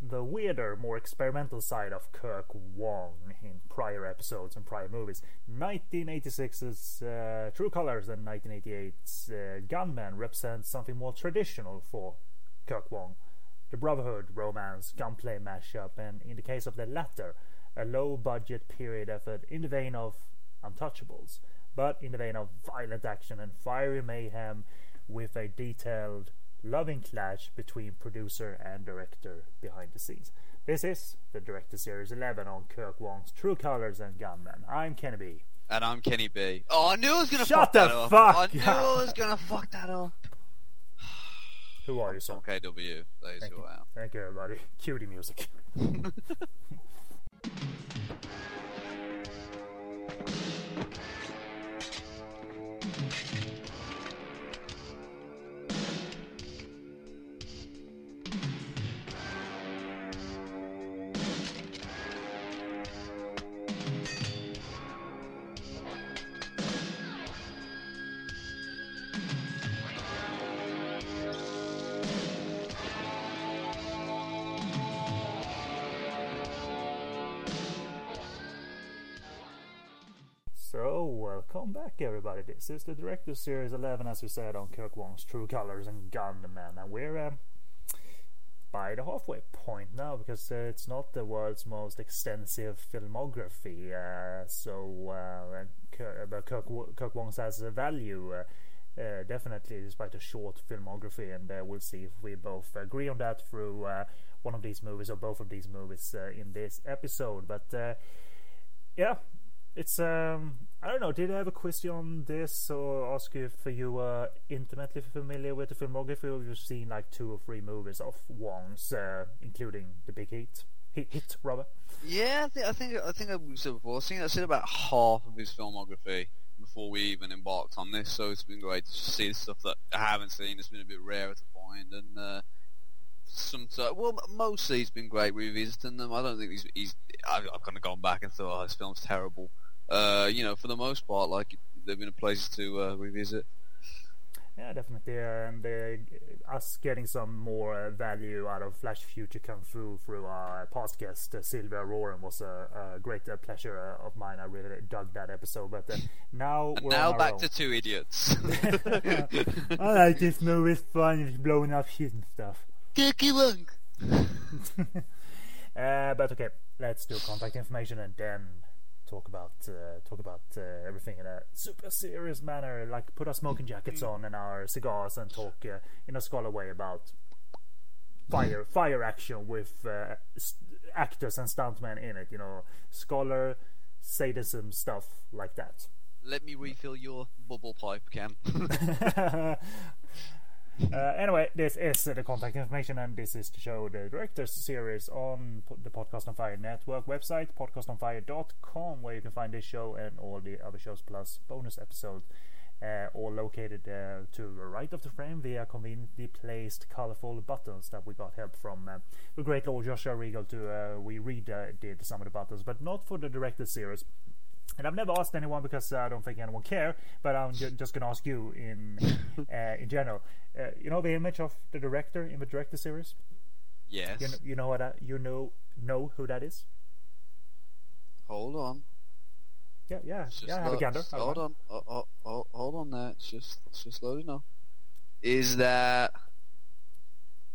the weirder, more experimental side of Kirk Wong in prior episodes and prior movies. 1986's uh, True Colors and 1988's uh, Gunmen represent something more traditional for Kirk Wong. The Brotherhood, romance, gunplay mashup, and in the case of the latter, a low budget period effort in the vein of Untouchables, but in the vein of violent action and fiery mayhem with a detailed loving clash between producer and director behind the scenes. This is the Director Series 11 on Kirk Wong's True Colors and Gunmen. I'm Kenny B. And I'm Kenny B. Oh, I knew I was gonna Shut fuck the that up. fuck I knew up. I was gonna fuck that up. Who are you, son? KW. That is Thank who you. Thank you, everybody. Cutie music. This is the Director Series 11, as we said, on Kirk Wong's True Colors and Gunmen. And we're um, by the halfway point now because uh, it's not the world's most extensive filmography. Uh, so, uh, Kirk, but Kirk, Kirk Wong's has a value. Uh, uh, definitely, despite a short filmography, and uh, we'll see if we both agree on that through uh, one of these movies or both of these movies uh, in this episode. But uh, yeah, it's um I don't know. Did I have a question on this or ask you if you were intimately familiar with the filmography, or you've seen like two or three movies of Wong's, uh, including The Big Hit, Hit, hit rather? Yeah, I think I think I think I've said before. I think I've seen about half of his filmography before we even embarked on this. So it's been great to see the stuff that I haven't seen. It's been a bit rarer to find, and uh, some well, mostly it's been great revisiting them. I don't think he's he's I've, I've kind of gone back and thought, oh, this film's terrible. Uh, you know, for the most part, like they've been a place to uh, revisit. Yeah, definitely. And uh, us getting some more uh, value out of Flash Future Kung Fu through our past guest uh, Sylvia Roran was a, a great uh, pleasure uh, of mine. I really dug that episode. But uh, now we're now back own. to two idiots. I like this movie. It's fun. It's blowing up shit and stuff. Cookie Wunk. Uh, but okay, let's do contact information and then talk about uh, talk about uh, everything in a super serious manner. Like put our smoking jackets on and our cigars and talk uh, in a scholar way about fire fire action with uh, st- actors and stuntmen in it. You know, scholar sadism stuff like that. Let me refill your bubble pipe, Ken. Uh, anyway, this is the contact information, and this is to show the director's series on the Podcast on Fire network website, podcastonfire.com, where you can find this show and all the other shows plus bonus episodes, uh, all located uh, to the right of the frame via conveniently placed colorful buttons that we got help from uh, the great Lord Joshua Regal to uh, we read did some of the buttons, but not for the director's series. And I've never asked anyone because I don't think anyone care. But I'm ju- just going to ask you in uh, in general. Uh, you know the image of the director in the director series. yes. You know, you know what that, you know know who that is. Hold on. Yeah, yeah, It's just yeah. Have a lo- gander. just have a Hold gander. on. Oh, oh, oh, hold on there. It's just, it's just loading up. Is that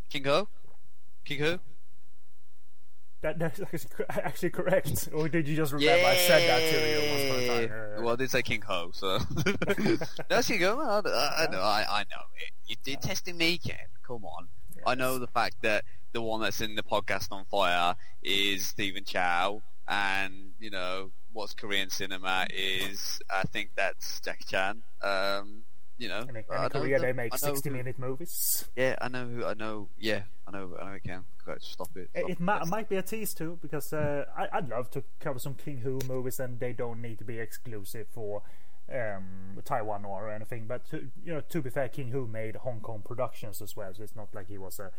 King Hu? King Hu? That, that's actually correct. or did you just remember I said that to you once upon a time? Well, did say King Hu, so that's you go. I, I, know. I, I know it. You did testing me, Ken. Come on. I know the fact that the one that's in the podcast on fire is Stephen Chow, and you know what's Korean cinema is. I think that's Jackie Chan. Um, you know, In, in I Korea, the- they make who- sixty-minute movies. Yeah, I know who. I know. Yeah, I know. I know. It can. Stop it. It, Stop it might, That's- might be a tease too, because uh, I, I'd love to cover some King Hu movies, and they don't need to be exclusive for um, Taiwan or anything. But to, you know, to be fair, King Hu made Hong Kong productions as well, so it's not like he was a,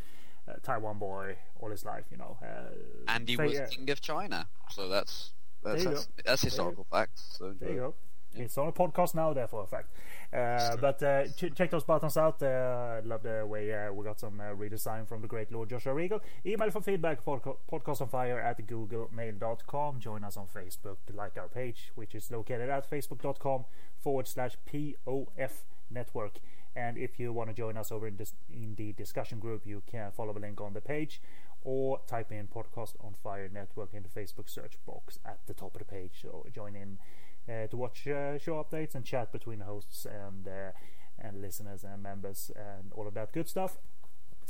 a Taiwan boy all his life. You know, uh, and he was uh, king of China, so that's that's that's, that's historical facts. So There you go. It's on a podcast now, therefore, a fact. Uh, but uh, ch- check those buttons out. Uh, love the way uh, we got some uh, redesign from the great Lord Joshua Regal. Email for feedback, podca- podcastonfire at googlemail.com. Join us on Facebook, like our page, which is located at facebook.com forward slash POF network. And if you want to join us over in, this, in the discussion group, you can follow the link on the page or type in Podcast on Fire Network in the Facebook search box at the top of the page. So join in to watch uh, show updates and chat between hosts and uh, and listeners and members and all of that good stuff.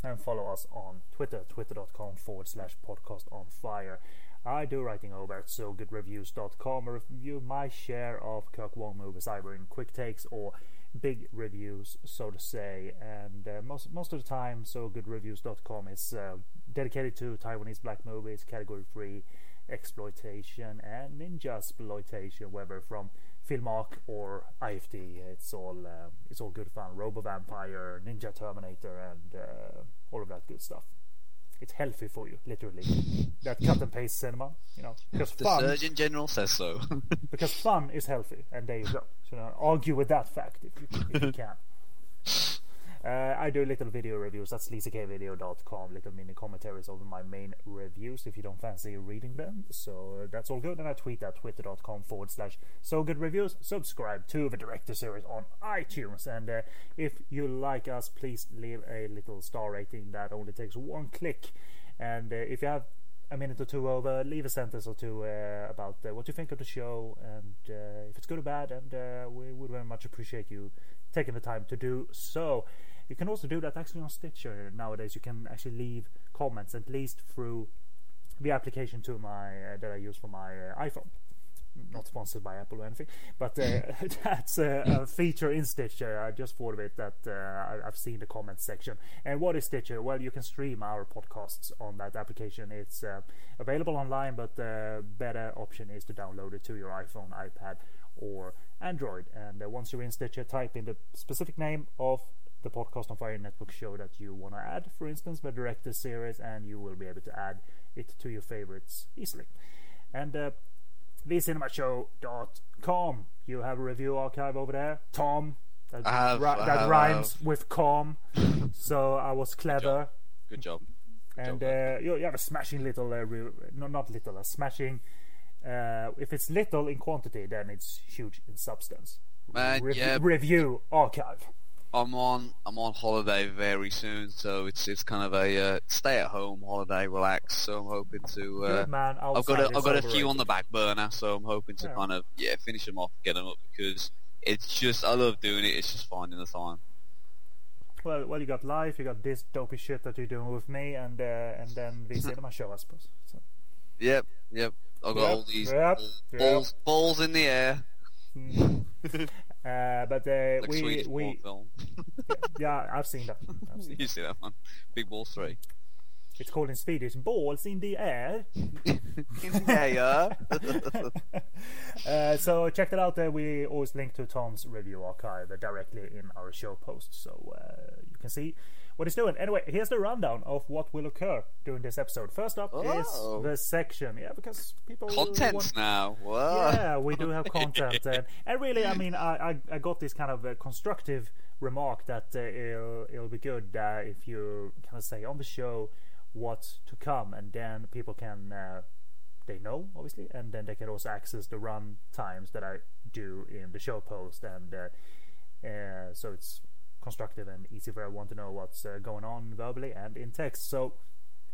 And follow us on Twitter, twitter.com forward slash podcast on fire. I do writing over at sogoodreviews.com review my share of Kirk Wong movies, either in quick takes or big reviews, so to say. And uh, most most of the time, sogoodreviews.com is uh, dedicated to Taiwanese black movies, category free exploitation and ninja exploitation, whether from Filmark or IFD. It's all uh, it's all good fun. Robo Vampire, Ninja Terminator, and uh, all of that good stuff. It's healthy for you, literally. that cut and paste cinema, you know, because The fun, Surgeon General says so. because fun is healthy, and there you go. So uh, argue with that fact if you, if you can. Uh, I do little video reviews. That's lisakvideo.com. Little mini commentaries over my main reviews if you don't fancy reading them. So uh, that's all good. And I tweet at twitter.com forward slash so good reviews. Subscribe to the director series on iTunes. And uh, if you like us, please leave a little star rating. That only takes one click. And uh, if you have a minute or two over, leave a sentence or two uh, about uh, what you think of the show and uh, if it's good or bad. And uh, we would very much appreciate you taking the time to do so. You can also do that actually on Stitcher nowadays. You can actually leave comments at least through the application to my uh, that I use for my uh, iPhone. Not sponsored by Apple or anything, but uh, that's a, a feature in Stitcher. I just thought of it that uh, I, I've seen the comments section. And what is Stitcher? Well, you can stream our podcasts on that application. It's uh, available online, but the better option is to download it to your iPhone, iPad, or Android. And uh, once you're in Stitcher, type in the specific name of the podcast on Fire Network show that you want to add, for instance, the director series, and you will be able to add it to your favorites easily. And uh, thecinemashow.com, you have a review archive over there. Tom, that, have, ri- that have, rhymes have. with calm, so I was clever. Good job. Good And job, uh, you, you have a smashing little, uh, re- no, not little, a smashing. Uh, if it's little in quantity, then it's huge in substance. Man, Rev- yeah. Review archive. I'm on I'm on holiday very soon, so it's it's kind of a uh, stay at home holiday, relax. So I'm hoping to. Uh, Good man. I've got a, outside I've got a few on the back burner, so I'm hoping to Yeah. kind of yeah finish them off, get them up because it's just I love doing it. It's just finding the time. Well, well, you got life, you got this dopey shit that you're doing with me, and uh, and then the cinema show, I suppose. So, Yep, yep. I've got Yep, all these yep, ball- yep. balls balls in the air. uh, but uh, Like we Swedish we film. yeah, I've seen that. I've seen you see that one? Big Balls Three. It's called in Swedish "balls in the air." yeah, yeah. uh, so check that out. There, we always link to Tom's review archive uh, directly in our show post, so uh, you can see what he's doing. Anyway, here's the rundown of what will occur during this episode. First up Oh. is the section, yeah, because people will Contents want- now. Wow. yeah, we do have content, and, and really, I mean, I, I, I got this kind of uh, constructive remark that uh, it'll it'll be good uh, if you kind of say on the show what's to come, and then people can uh, they know obviously, and then they can also access the run times that I do in the show post, and uh, uh, so it's constructive and easy for everyone to know what's uh, going on verbally and in text. So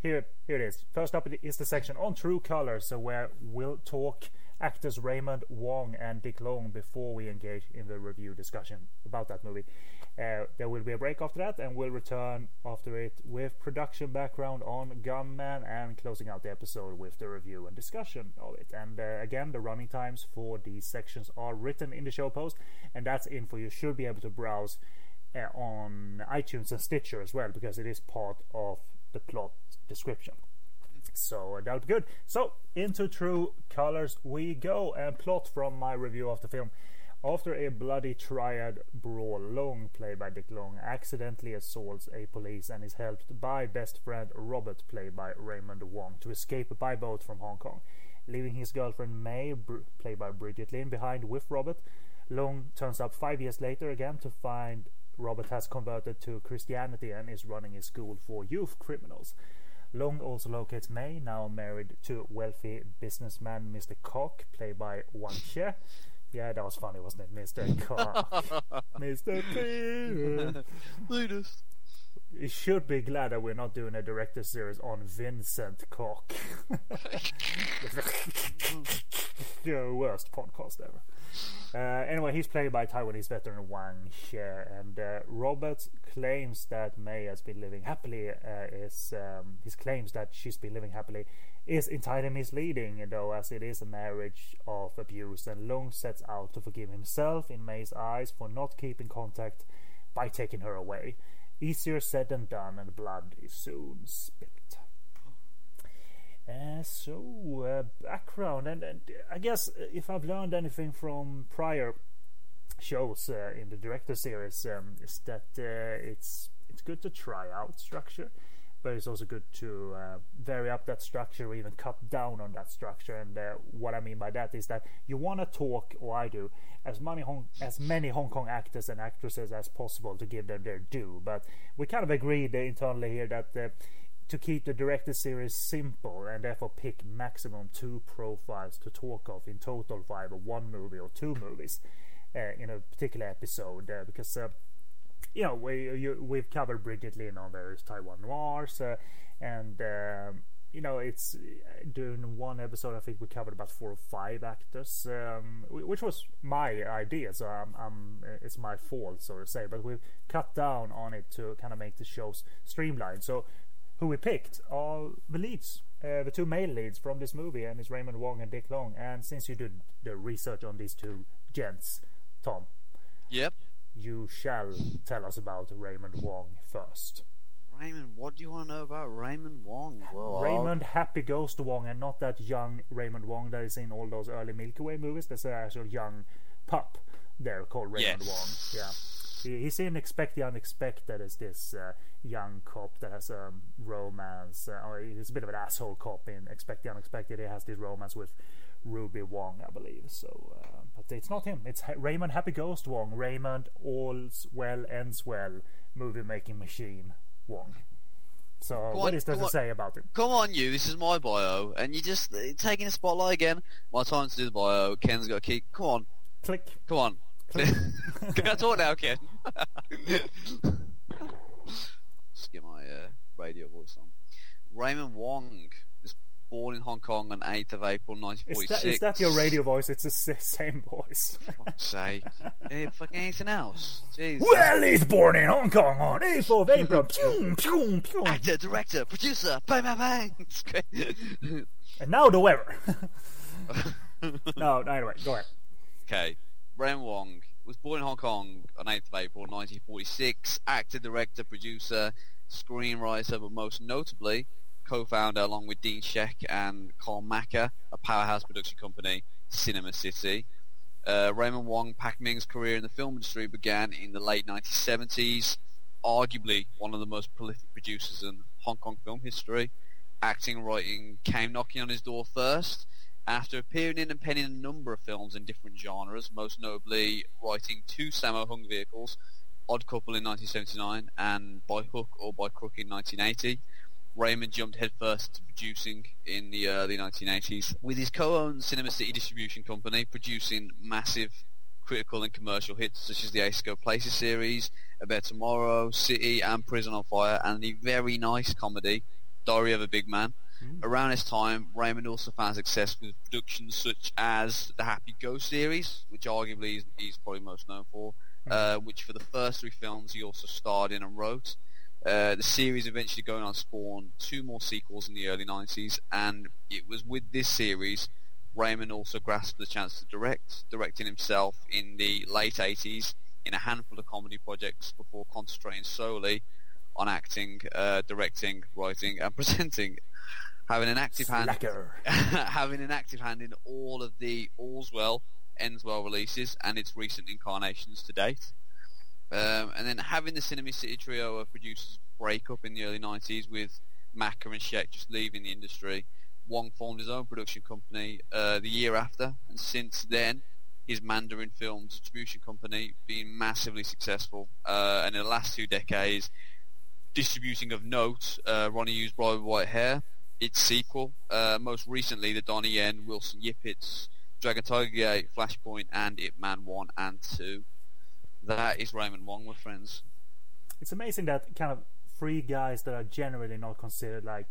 here, here it is. First up is the section on True Colors, so where we'll talk actors Raymond Wong and Dick Long before we engage in the review discussion about that movie. Uh, there will be a break after that, and we'll return after it with production background on Gunmen and closing out the episode with the review and discussion of it. And uh, again, the running times for these sections are written in the show post, and that's info you should be able to browse uh, on iTunes and Stitcher as well, because it is part of the plot description. So that'll be good. So into True Colors we go. And plot from my review of the film. After a bloody triad brawl, Long, played by Dick Long, accidentally assaults a police and is helped by best friend Robert, played by Raymond Wong, to escape by boat from Hong Kong, leaving his girlfriend May, br- played by Bridget Lin, behind with Robert. Long turns up five years later again to find Robert has converted to Christianity and is running a school for youth criminals. Long also locates May, now married to wealthy businessman Mr. Cock, played by Wang Xie. Yeah, that was funny, wasn't it, Mr. Cock? Mr. Clear. Latest. You should be glad that we're not doing a director series on Vincent Kok. the worst podcast ever. Uh, anyway, he's played by Taiwanese veteran Wang Xie, and uh, Robert claims that May has been living happily. Uh, is um, his claims that she's been living happily is entirely misleading, though, as it is a marriage of abuse. And Long sets out to forgive himself in May's eyes for not keeping contact by taking her away. Easier said than done, and blood is soon spilt. Uh, so, uh, background, and, and, I guess if I've learned anything from prior shows uh, in the director series, um, is that it's it's good to try out structure, but it's also good to vary up that structure or even cut down on that structure. And what I mean by that is that you want to talk, or I do, as many Hong, as many Hong Kong actors and actresses as possible to give them their due. But we kind of agreed internally here that to keep the director series simple and therefore pick maximum two profiles to talk of in total for either one movie or two movies uh, in a particular episode uh, because uh, you know we you, we've covered Brigitte Lin on various Taiwan noirs uh, and um, you know it's during one episode I think we covered about four or five actors um, which was my idea so I'm, I'm, it's my fault so to say but we've cut down on it to kind of make the shows streamlined. So who we picked are the leads, uh, the two male leads from this movie, and it's Raymond Wong and Dick Long. And since you did the research on these two gents, Tom, Yep. you shall tell us about Raymond Wong first. Raymond, what do you want to know about Raymond Wong? Well, I'll- Raymond Happy Ghost Wong, and not that young Raymond Wong that is in all those early Milky Way movies. There's an actual young pup there called Raymond Yes. Wong. Yeah. He- He's in Expect the Unexpected as this uh, young cop that has a romance. Uh, or he's a bit of an asshole cop in Expect the Unexpected. He has this romance with Ruby Wong, I believe. So, uh, but it's not him. It's Ha- Raymond Happy Ghost Wong. Raymond All's Well Ends Well movie making machine Wong. So, Go what on, is there to on. say about him? Come on, you. This is my bio, and you're just uh, taking the spotlight again. My time to do the bio. Ken's got a key. Come on, Click. come on. Can I talk now, Ken? Just get my uh, radio voice on. Raymond Wong was born in Hong Kong on 8th of April Is 1946. that, is that your radio voice? It's the same voice. fuck's sake. Hey, fucking anything else? Jeez. well, he's born in Hong Kong on 8th of April. Pew, pew, pew. Actor, director, producer, bang, bang, bang. It's great. And now the weather. no, no, anyway, go ahead. Okay. Ren Wong was born in Hong Kong on 8th of April 1946. Actor, director, producer, screenwriter, but most notably co-founder along with Dean Shek and Karl Maka, a powerhouse production company, Cinema City. Uh, Raymond Wong Pak Ming's career in the film industry began in the late 1970s, arguably one of the most prolific producers in Hong Kong film history. Acting and writing came knocking on his door first, after appearing in and penning a number of films in different genres, most notably writing two Sammo Hung vehicles, Odd Couple in 1979 and By Hook or By Crook in 1980. Raymond jumped headfirst to producing in the early 1980s, with his co-owned Cinema City Distribution Company producing massive critical and commercial hits such as the Ace Go Places series, A Better Tomorrow, City and Prison on Fire, and the very nice comedy Diary of a Big Man. Around this time, Raymond also found success with productions such as the Happy Go series, which arguably he's, he's probably most known for, uh, which for the first three films he also starred in and wrote. Uh, the series eventually going on to spawn two more sequels in the early 90s, and it was with this series Raymond also grasped the chance to direct, directing himself in the late 80s in a handful of comedy projects before concentrating solely on acting, uh, directing, writing, and presenting. Having an active hand, having an active hand in all of the All's Well, Ends Well releases and its recent incarnations to date. Um, and then having the Cinema City trio of producers break up in the early 90s with Maka and Shek just leaving the industry, Wong formed his own production company uh, the year after, and since then his Mandarin film distribution company, being massively successful. Uh, and in the last two decades, distributing of note, uh, Ronnie with White Hair, its sequel, uh, most recently the Donnie Yen, Wilson Yippett's Dragon Tiger Gate, Flashpoint, and Ip Man 1 and 2. That is Raymond Wong, my friends. It's amazing that kind of three guys that are generally not considered like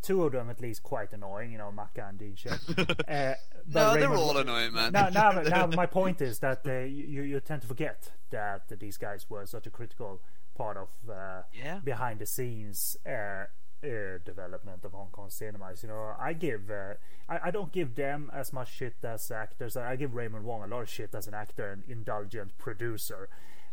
two of them at least quite annoying, you know, Maka and DJ. uh, no, they're all annoying, man. Now, now, now, my point is that uh, you you tend to forget that these guys were such a critical part of uh, yeah. behind the scenes uh, uh, development of Hong Kong cinemas. You know, I give uh, I, I don't give them as much shit as actors. I give Raymond Wong a lot of shit as an actor and indulgent producer.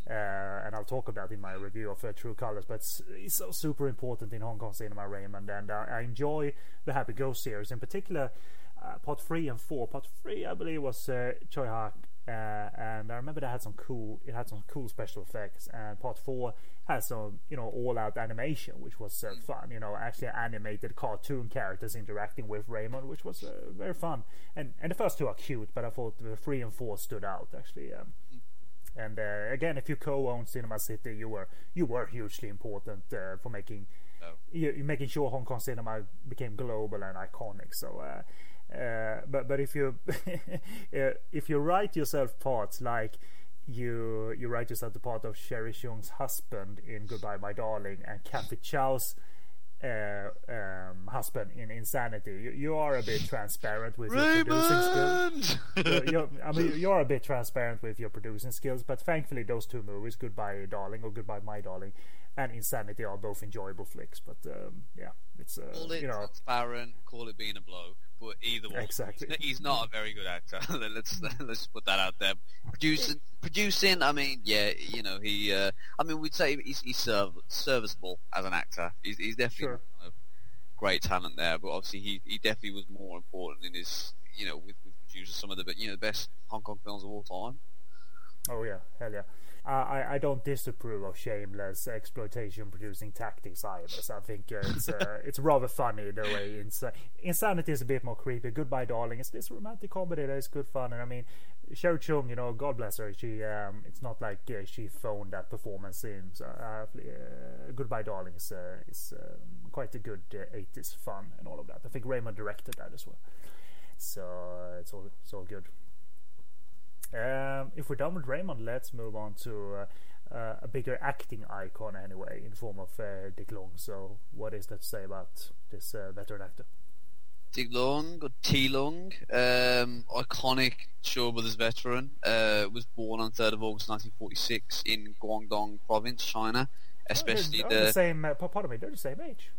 Uh, and I'll talk about in my review of uh, True Colors. But it's, it's, so super important in Hong Kong cinema, Raymond, and I enjoy the Happy Ghost series in particular. Uh, part three and four. Part three, I believe, was uh, Tsui Hark, uh, and I remember that had some cool. It had some cool special effects. And part four has some, you know, all-out animation, which was uh, fun. You know, actually animated cartoon characters interacting with Raymond, which was very fun. And and the first two are cute, but I thought the three and four stood out actually. Um, and uh, again, if you co-own Cinema City, you were you were hugely important uh, for making oh. you, making sure Hong Kong cinema became global and iconic. So, uh, but but if you uh, if you write yourself parts like you you write yourself the part of Sherry Cheung's husband in Goodbye My Darling and Kathy Chow's uh, um, husband in Insanity. You, you, are a bit transparent with Raymond! your producing skills. you're, you're, I mean, you're a bit transparent with your producing skills, but thankfully, those two movies, Goodbye Darling or Goodbye My Darling, and Insanity, are both enjoyable flicks. But um, yeah, it's uh, call it you know, transparent, call it being a bloke but either one. Exactly. He's not a very good actor. let's let's put that out there. Producing, producing. I mean, yeah, you know, he. Uh, I mean, we'd say he's, he's serv- serviceable as an actor. He's, he's definitely sure. kind of great talent there, but obviously he, he definitely was more important in his, you know, with, with producing some of the you know the best Hong Kong films of all time. Oh yeah, hell yeah. I, I don't disapprove of shameless exploitation producing tactics either. So I think uh, it's uh, it's rather funny the way Ins- Insanity is a bit more creepy. Goodbye, Darling. It's this romantic comedy that is good fun, and I mean, Sherry Cheung, you know, God bless her. She um, it's not like uh, she phoned that performance in. So uh, Goodbye, Darling is uh, is um, quite a good 80s uh, fun and all of that. I think Raymond directed that as well. So it's all it's all good. Um, if we're done with Raymond, let's move on to uh, uh, a bigger acting icon anyway, in the form of uh, Dick Long. So, what is that to say about this uh, veteran actor? Dick Long, or T Long, um, iconic Shaw Brothers veteran, uh, was born on 3rd of August 1946 in Guangdong Province, China. Especially oh, the, the, same. Uh, pardon me, they're the same age.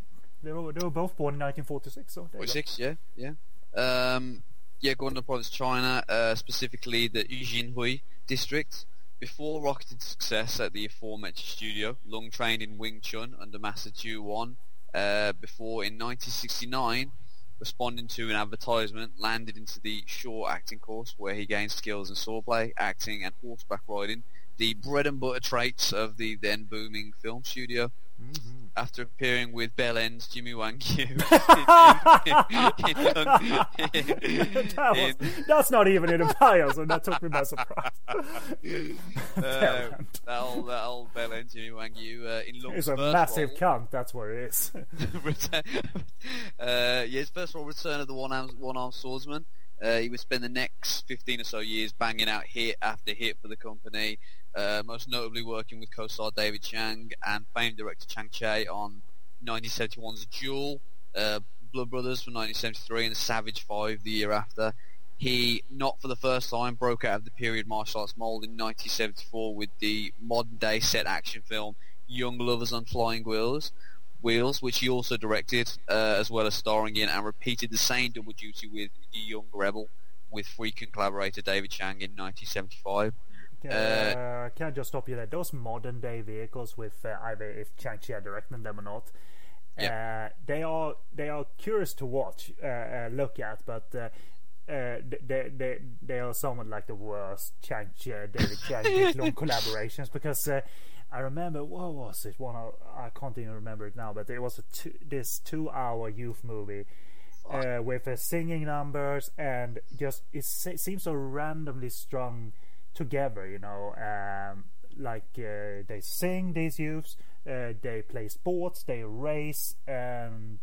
They were, they were both born in 1946. So 46, yeah, yeah. Um, yeah, Guangdong Province, China, uh, specifically the Jinhui district. Before rocketing to success at the aforementioned studio, Long trained in Wing Chun under Master Ju Wan. Uh, before, in 1969, responding to an advertisement, landed into the Shaw acting course, where he gained skills in swordplay, acting, and horseback riding, the bread and butter traits of the then booming film studio. Mm-hmm after appearing with Bell End's Jimmy Wang Yu. that that's not even in a bio, so that took me by surprise. uh, that old, that old Bell End Jimmy Wang Yu uh, in He's a massive role. cunt, that's what it is. uh, yeah, his first role, Return of the One-Armed One Swordsman. Uh, he would spend the next 15 or so years banging out hit after hit for the company, uh, most notably working with co-star David Chiang and famed director Chang Cheh on 1971's Duel, uh, Blood Brothers from 1973, and Savage Five the year after. He, not for the first time, broke out of the period martial arts mold in 1974 with the modern-day set action film Young Lovers on Flying Wheels, Wheels, which he also directed, uh, as well as starring in, and repeated the same double duty with The Young Rebel, with frequent collaborator David Chiang in 1975. Uh, uh, can I just stop you there? Those modern day vehicles, with uh, either if Chang Cheh directing them or not, yeah. uh, they are they are curious to watch, uh, uh, look at, but they, they they are somewhat like the worst Chang Cheh David Chiang long collaborations because I remember what was it? One I can't even remember it now, but it was two, this two-hour youth movie uh, with uh, singing numbers and just it se- seems so randomly strung together. You know, um, like uh, they sing these youths, uh, they play sports, they race, and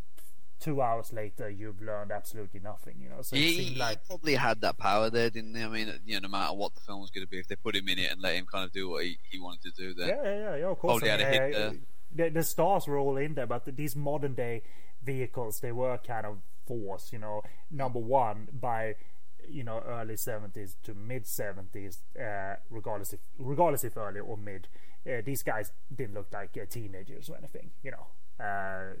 two hours later you've learned absolutely nothing. You know, so it he, like probably had that power there, didn't he? I mean, you know, no matter what the film was going to be, if they put him in it and let him kind of do what he, he wanted to do, then yeah, yeah, yeah, of course. Probably I had a hit uh, there. the, the stars were all in there, but these modern day vehicles they were kind of forced. You know, number one by you know early 70s to mid 70s uh, regardless if regardless if early or mid uh, these guys didn't look like uh, teenagers or anything you know uh,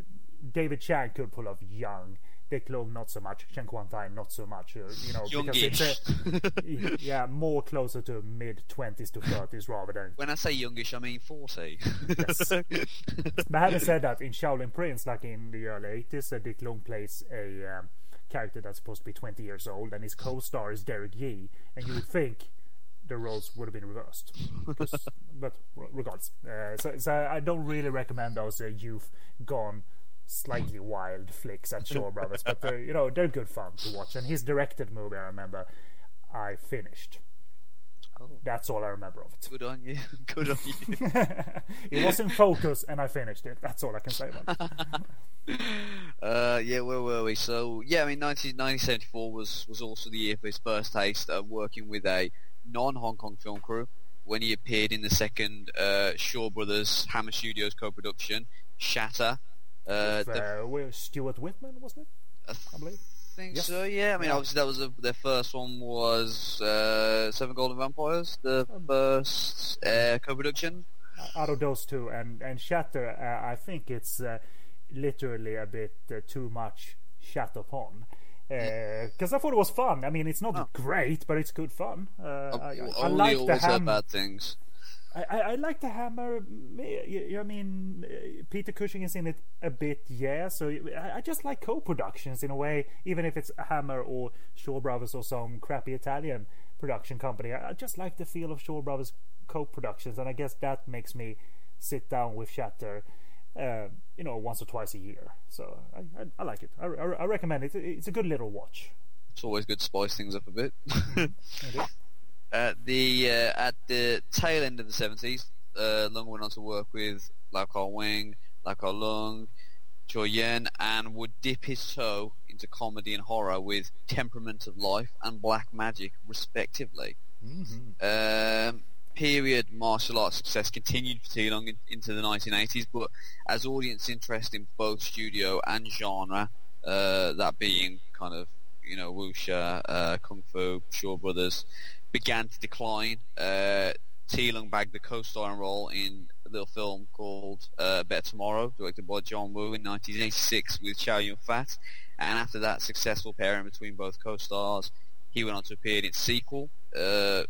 David Chiang could pull off young Dick Long not so much Chen Kuan-tai not so much uh, you know because it's youngish. a, yeah more closer to mid 20s to 30s rather than when I say youngish, I mean forty. but having said that, in Shaolin Prince, like in the early 80s, uh, Dick Long plays a um, character that's supposed to be 20 years old, and his co-star is Derek Yee, and you would think the roles would have been reversed. but re- regardless, uh, so, so I don't really recommend those uh, youth gone slightly wild flicks at Shaw Brothers, but they're, you know they're good fun to watch. And his directed movie, I remember, I finished. Oh. That's all I remember of it. Good on you. Good on you. it was in focus, and I finished it. That's all I can say about it. Uh, yeah, where were we? So, yeah, I mean, 19, 1974 was, was also the year for his first taste of working with a non-Hong Kong film crew when he appeared in the second uh, Shaw Brothers Hammer Studios co-production, Shatter. Uh, With, the- uh, with Stuart Whitman, wasn't it? I I believe. Think Yes. so, yeah. I mean, Yeah. obviously that was a, their first one was uh, Seven Golden Vampires, the Um, first uh, co-production. Out of those two, and and Shatter, uh, I think it's uh, literally a bit uh, too much shat upon. Because I thought it was fun. I mean, it's not Oh. great, but it's good fun. Uh, I, I, I like the ham. bad things. I, I, like the hammer. I, I mean, uh, Peter Cushing is in it a bit, yeah. So I, I just like co-productions in a way, even if it's Hammer or Shaw Brothers or some crappy Italian production company. I, I just like the feel of Shaw Brothers co-productions, and I guess that makes me sit down with Shatter, uh, you know, once or twice a year. So I, I, I like it. I, I, I recommend it. It's a good little watch. It's always good to spice things up a bit. At the uh, at the tail end of the seventies, uh, Lung went on to work with Lau Kar Wing, Lau Kar Lung, Chor Yuen, and would dip his toe into comedy and horror with Temperament of Life and Black Magic, respectively. hmm Um, period martial arts success continued for too long in, into the 1980s, but as audience interest in both studio and genre, uh, that being kind of you know wuxia, uh, kung fu, Shaw Brothers, began to decline. Uh, T. Lung bagged the co-starring role in a little film called uh, Better Tomorrow, directed by John Woo in 1986 with Chow Yun Fat, and after that successful pairing between both co-stars, he went on to appear in its sequel. Uh,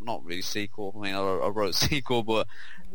not really sequel. I mean, I, I wrote sequel, but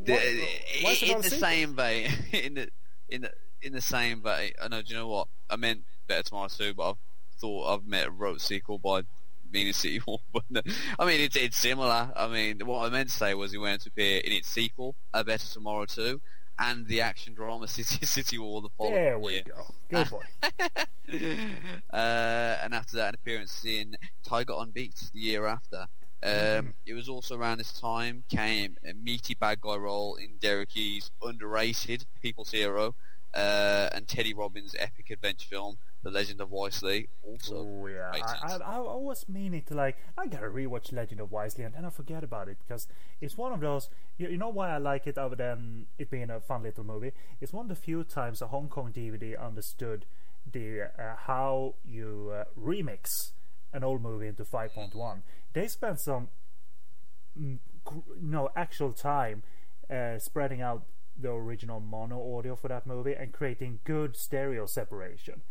the, What- why is it in the sequel? same vein, in the in the in the same vein. I know. Do you know what I meant? Better Tomorrow too, but I've thought I've met wrote sequel by meaning sequel. But no, I mean, it's it's similar. I mean, what I meant to say was he went to appear in its sequel, A Better Tomorrow too, and the action drama City City War the following There we year. go. Good boy. uh, and after that, an appearance in Tiger on Beat the year after. Um, Mhm. It was also around this time came a meaty bad guy role in Derek Yee's underrated People's Hero uh, and Teddy Robin's epic adventure film, The Legend of Wisely. Also, Oh yeah, I, I. I always mean it. like I gotta rewatch Legend of Wisely and then I forget about it because it's one of those. You, you know why I like it other than it being a fun little movie? It's one of the few times a Hong Kong DVD understood the uh, how you uh, remix an old movie into 5.1. They spent some mm, no actual time uh, spreading out the original mono audio for that movie and creating good stereo separation.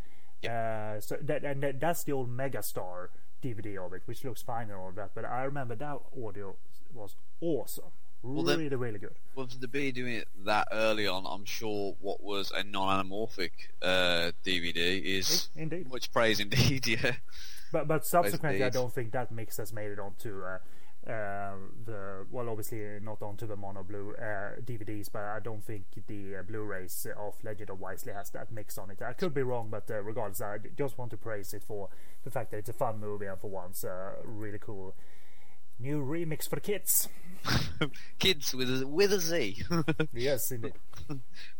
Uh, so that and that, that's the old Megastar DVD of it, which looks fine and all that. But I remember that audio was awesome, then- really, really good. well, to be doing it that early on, I'm sure what was a non-anamorphic uh, DVD is Indeed. much praise indeed. Yeah. But but subsequently, I don't think that mix has made it onto uh, uh, the well, obviously not onto the mono blue uh, DVDs, but I don't think the uh, Blu-rays of Legend of Wisely has that mix on it. I could be wrong, but uh, regardless, I just want to praise it for the fact that it's a fun movie and for once, uh, really cool new remix for kids. Kids with a, with a Z. yes, indeed.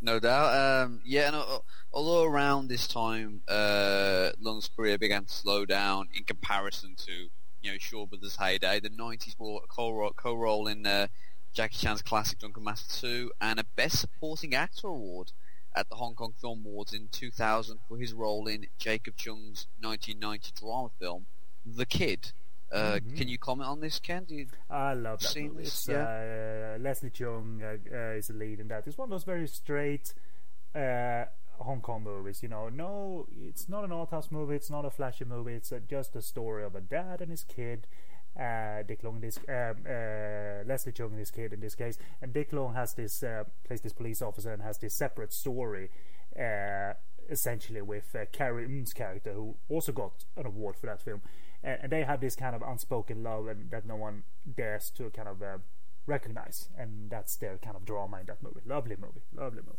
no doubt. Um, yeah, and uh, although around this time, uh, Lung's career began to slow down in comparison to you know Shaw Brothers' heyday, the '90s brought a co-role, co-role in uh, Jackie Chan's classic Drunken Master 2 and a Best Supporting Actor award at the Hong Kong Film Awards in 2000 for his role in Jacob Cheung's 1990 drama film The Kid. Uh, Mhm. Can you comment on this, Ken? Do you, I love that movie. this, It's, uh, Leslie Cheung uh, uh, is the lead in that. It's one of those very straight uh, Hong Kong movies. You know, no, it's not an art house movie. It's not a flashy movie. It's uh, just a story of a dad and his kid. Uh, Dick Long, this um, uh, Leslie Cheung, and his kid in this case, and Dick Long has this uh, plays this police officer and has this separate story, uh, essentially with uh, Carrie Ng's character, who also got an award for that film and, and they have this kind of unspoken love and that no one dares to kind of uh, recognize and that's their kind of drama in that movie lovely movie lovely movie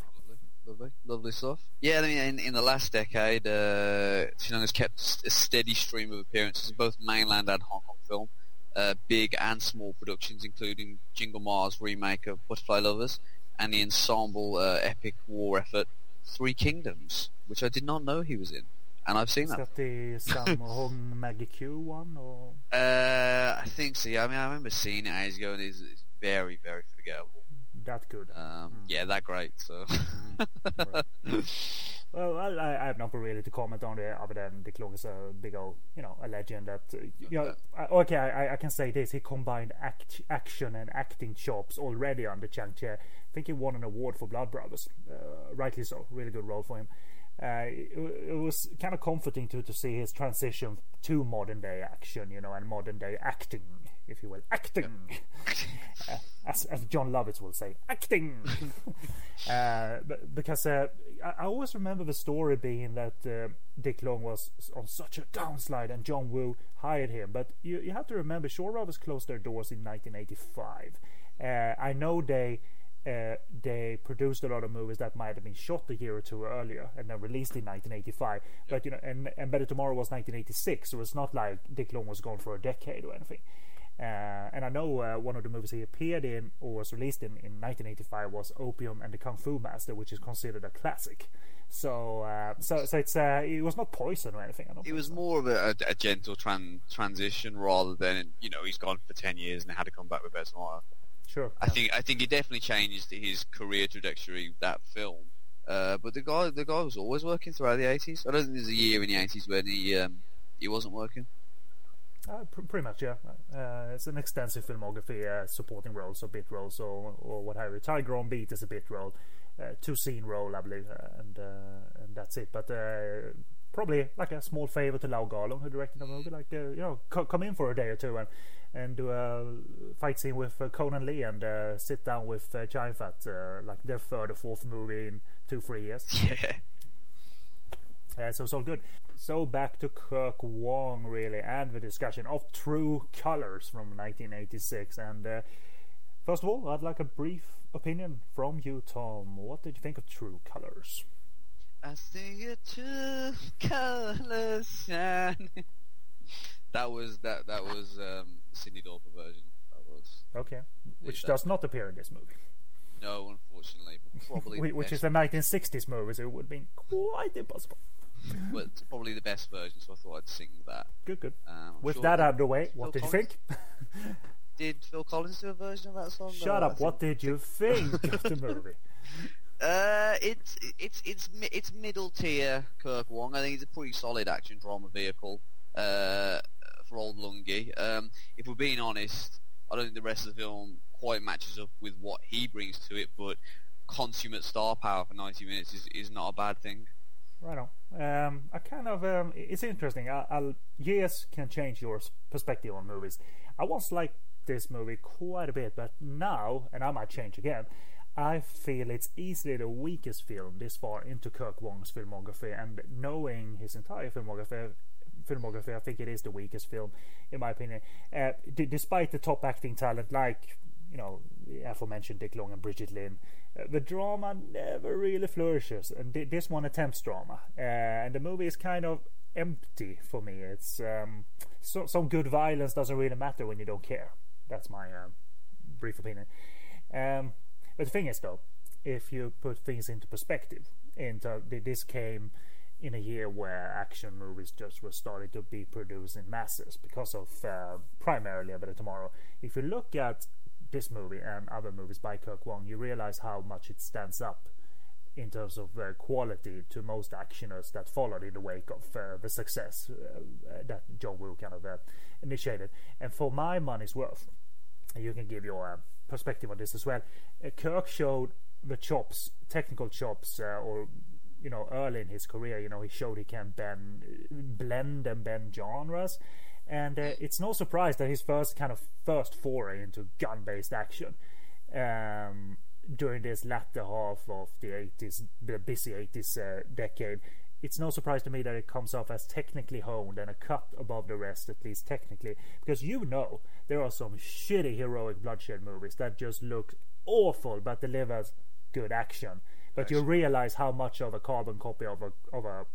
Lovely, lovely, lovely stuff. Yeah, I mean, in, in the last decade, uh, Chinong has kept a steady stream of appearances in both mainland and Hong Kong film, uh, big and small productions, including Jingle Ma's remake of Butterfly Lovers and the ensemble uh, epic war effort Three Kingdoms, which I did not know he was in, and I've seen is that. that the Sammo Hung Maggie Q one or Uh, I think so. Yeah, I mean, I remember seeing it ages ago, and it's, it's very, very forgettable. That good Um, Yeah, that great. So. Right. well I, I have nothing really to comment on it other than the Long is a big old you know a legend that uh, you know I, okay I, I can say this he combined act, action and acting chops already on the Chang Cheh I think he won an award for Blood Brothers uh, rightly so really good role for him uh, it, it was kind of comforting to to see his transition to modern day action you know and modern day acting if you will acting uh, as, as Jon Lovitz will say acting uh, but, because uh, I, I always remember the story being that uh, Dick Long was on such a downslide and John Woo hired him. But you, you have to remember, Shaw Brothers closed their doors in 1985. Uh, I know they uh, they produced a lot of movies that might have been shot a year or two earlier and then released in 1985. But you know, and, and Better Tomorrow was 1986, so it's not like Dick Long was gone for a decade or anything. Uh, and I know uh, one of the movies he appeared in or was released in in 1985 was Opium and the Kung Fu Master, which is considered a classic. So, uh, so, so it's uh, it was not poison or anything. I don't It was so. more of a, a, a gentle tran- transition rather than you know he's gone for ten years and had to come back with Tomorrow. sure. I think I think it definitely changed his career trajectory that film. Uh, but the guy the guy was always working throughout the eighties. I don't think there's a year in the eighties when he um, he wasn't working. Uh, pr- pretty much, yeah. Uh, it's an extensive filmography, uh, supporting roles or bit roles or, or what have you. Tiger on Beat is a bit role, uh, two scene role, I believe, uh, and uh, and that's it. But probably like a small favor to Lau Kar Lung, who directed the movie, like you know, co- come in for a day or two and and do a fight scene with Conan Lee and sit down with uh, Giant Fat, like their third or fourth movie in two three years. Yeah. Uh, so it's all good. So back to Kirk Wong, really, and the discussion of True Colors from 1986. And uh, first of all, I'd like a brief opinion from you, Tom. What did you think of True Colors? I see your true colors shine. that was that that was um, Cyndi Lauper version. That was Okay, which does not appear in this movie, no, unfortunately, probably which is best, a 1960s movie, so it would have been quite impossible. But it's probably the best version. So I thought I'd sing that. Good, good. Um, With sure that out of the way, what Phil did you think? Did Phil Collins do a version of that song? Shut No, up. What did you think of the movie? Uh, it's it's it's it's middle tier Kirk Wong. I think it's a pretty solid action drama vehicle uh, for old Lungi. Um, if we're being honest, I don't think the rest of the film quite matches up with what he brings to it. But consummate star power for 90 minutes is, is not a bad thing. Right on. Um, I kind of um, it's interesting. I, I'll, years can change your perspective on movies. I once liked this movie quite a bit, but now, and I might change again. I feel it's easily the weakest film this far into Kirk Wong's filmography, and knowing his entire filmography, filmography, I think it is the weakest film, in my opinion. Uh, d- despite the top acting talent like you know the aforementioned Dick Long and Bridget uh, the drama never really flourishes, and th- this one attempts drama, uh, and the movie is kind of empty for me. It's um, so, some good violence doesn't really matter when you don't care. That's my uh, brief opinion. Um, but the thing is, though, if you put things into perspective, into this came in a year where action movies just were starting to be produced in masses because of uh, primarily A Better Tomorrow. If you look at this movie and other movies by Kirk Wong, you realize how much it stands up in terms of uh, quality to most actioners that followed in the wake of uh, the success uh, that John Woo kind of uh, initiated. And for my money's worth, you can give your uh, perspective on this as well. Uh, Kirk showed the chops, technical chops, or you know, early in his career, you know, he showed he can bend, blend and bend genres. And uh, it's no surprise that his first kind of first foray into gun-based action um, during this latter half of the 80s, the busy 80s uh, decade, it's no surprise to me that it comes off as technically honed and a cut above the rest, at least technically. Because you know there are some shitty heroic bloodshed movies that just look awful but delivers good action. But you realize how much of a carbon copy of a of a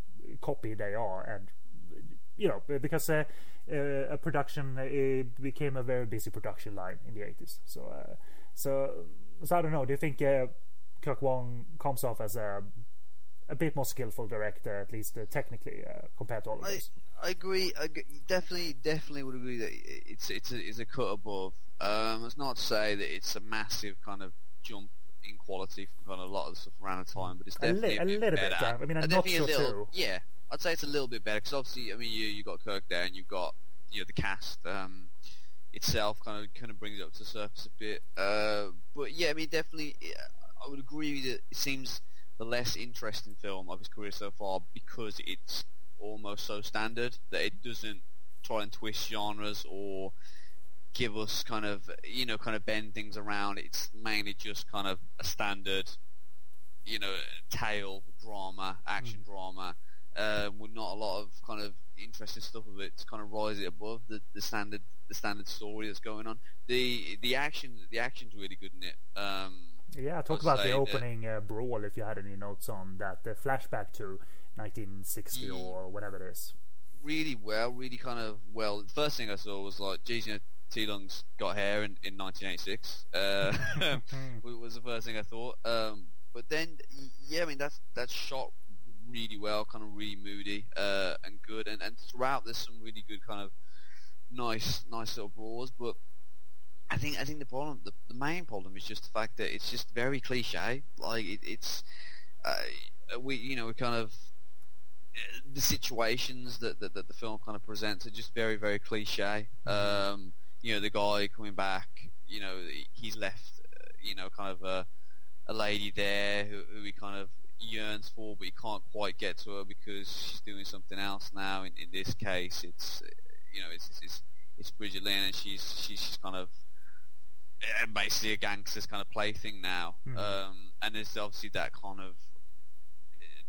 copy they are, and you know because uh, uh, a production it became a very busy production line in the 80s. So uh, so so I don't know. Do you think uh, Kirk Wong comes off as a a bit more skillful director, at least uh, technically, uh, compared to all of I. I agree. I definitely, definitely would agree that it's it's a, it's a cut above. Um, it's not to say that it's a massive kind of jump in quality from kind of a lot of the stuff around the time, but it's A, definitely li- a bit little better. bit, yeah. I mean, a definitely or a little, two. yeah. I'd say it's a little bit better because obviously, I mean, you you got Kirk there, and you've got you know the cast um, itself kind of kind of brings it up to the surface a bit. Uh, but yeah, I mean, definitely, I would agree that it seems the less interesting film of his career so far because it's almost so standard that it doesn't try and twist genres or give us kind of you know kind of bend things around. It's mainly just kind of a standard, you know, tale drama, action drama, uh, with not a lot of kind of interesting stuff of it to kind of rise it above the, the standard the standard story that's going on. The the action the action's really good in it. Um, Yeah, talk about the opening uh, brawl if you had any notes on that. The flashback to 1960 Ye- or whatever it is. really well, really kind of well. The first thing I saw was like, geez, you know, Ti Lung's got hair in, in 1986. Uh, was the first thing I thought. Um, but then, yeah, I mean that's that's shot really well, kind of really moody uh, and good, and, and throughout there's some really good kind of nice nice little brawls. But I think I think the problem, the, the main problem is just the fact that it's just very cliche. Like it, it's uh, we you know we kind of the situations that, that, that the film kind of presents are just very, very cliche. Um, you know, the guy coming back, you know, he's left, uh, you know, kind of a, a lady there who, who he kind of yearns for, but he can't quite get to her because she's doing something else now. In, in this case, it's, you know, it's, it's, it's Brigitte Lin and she's, she's just kind of basically a gangster's kind of plaything now. Mhm. Um, and there's obviously that kind of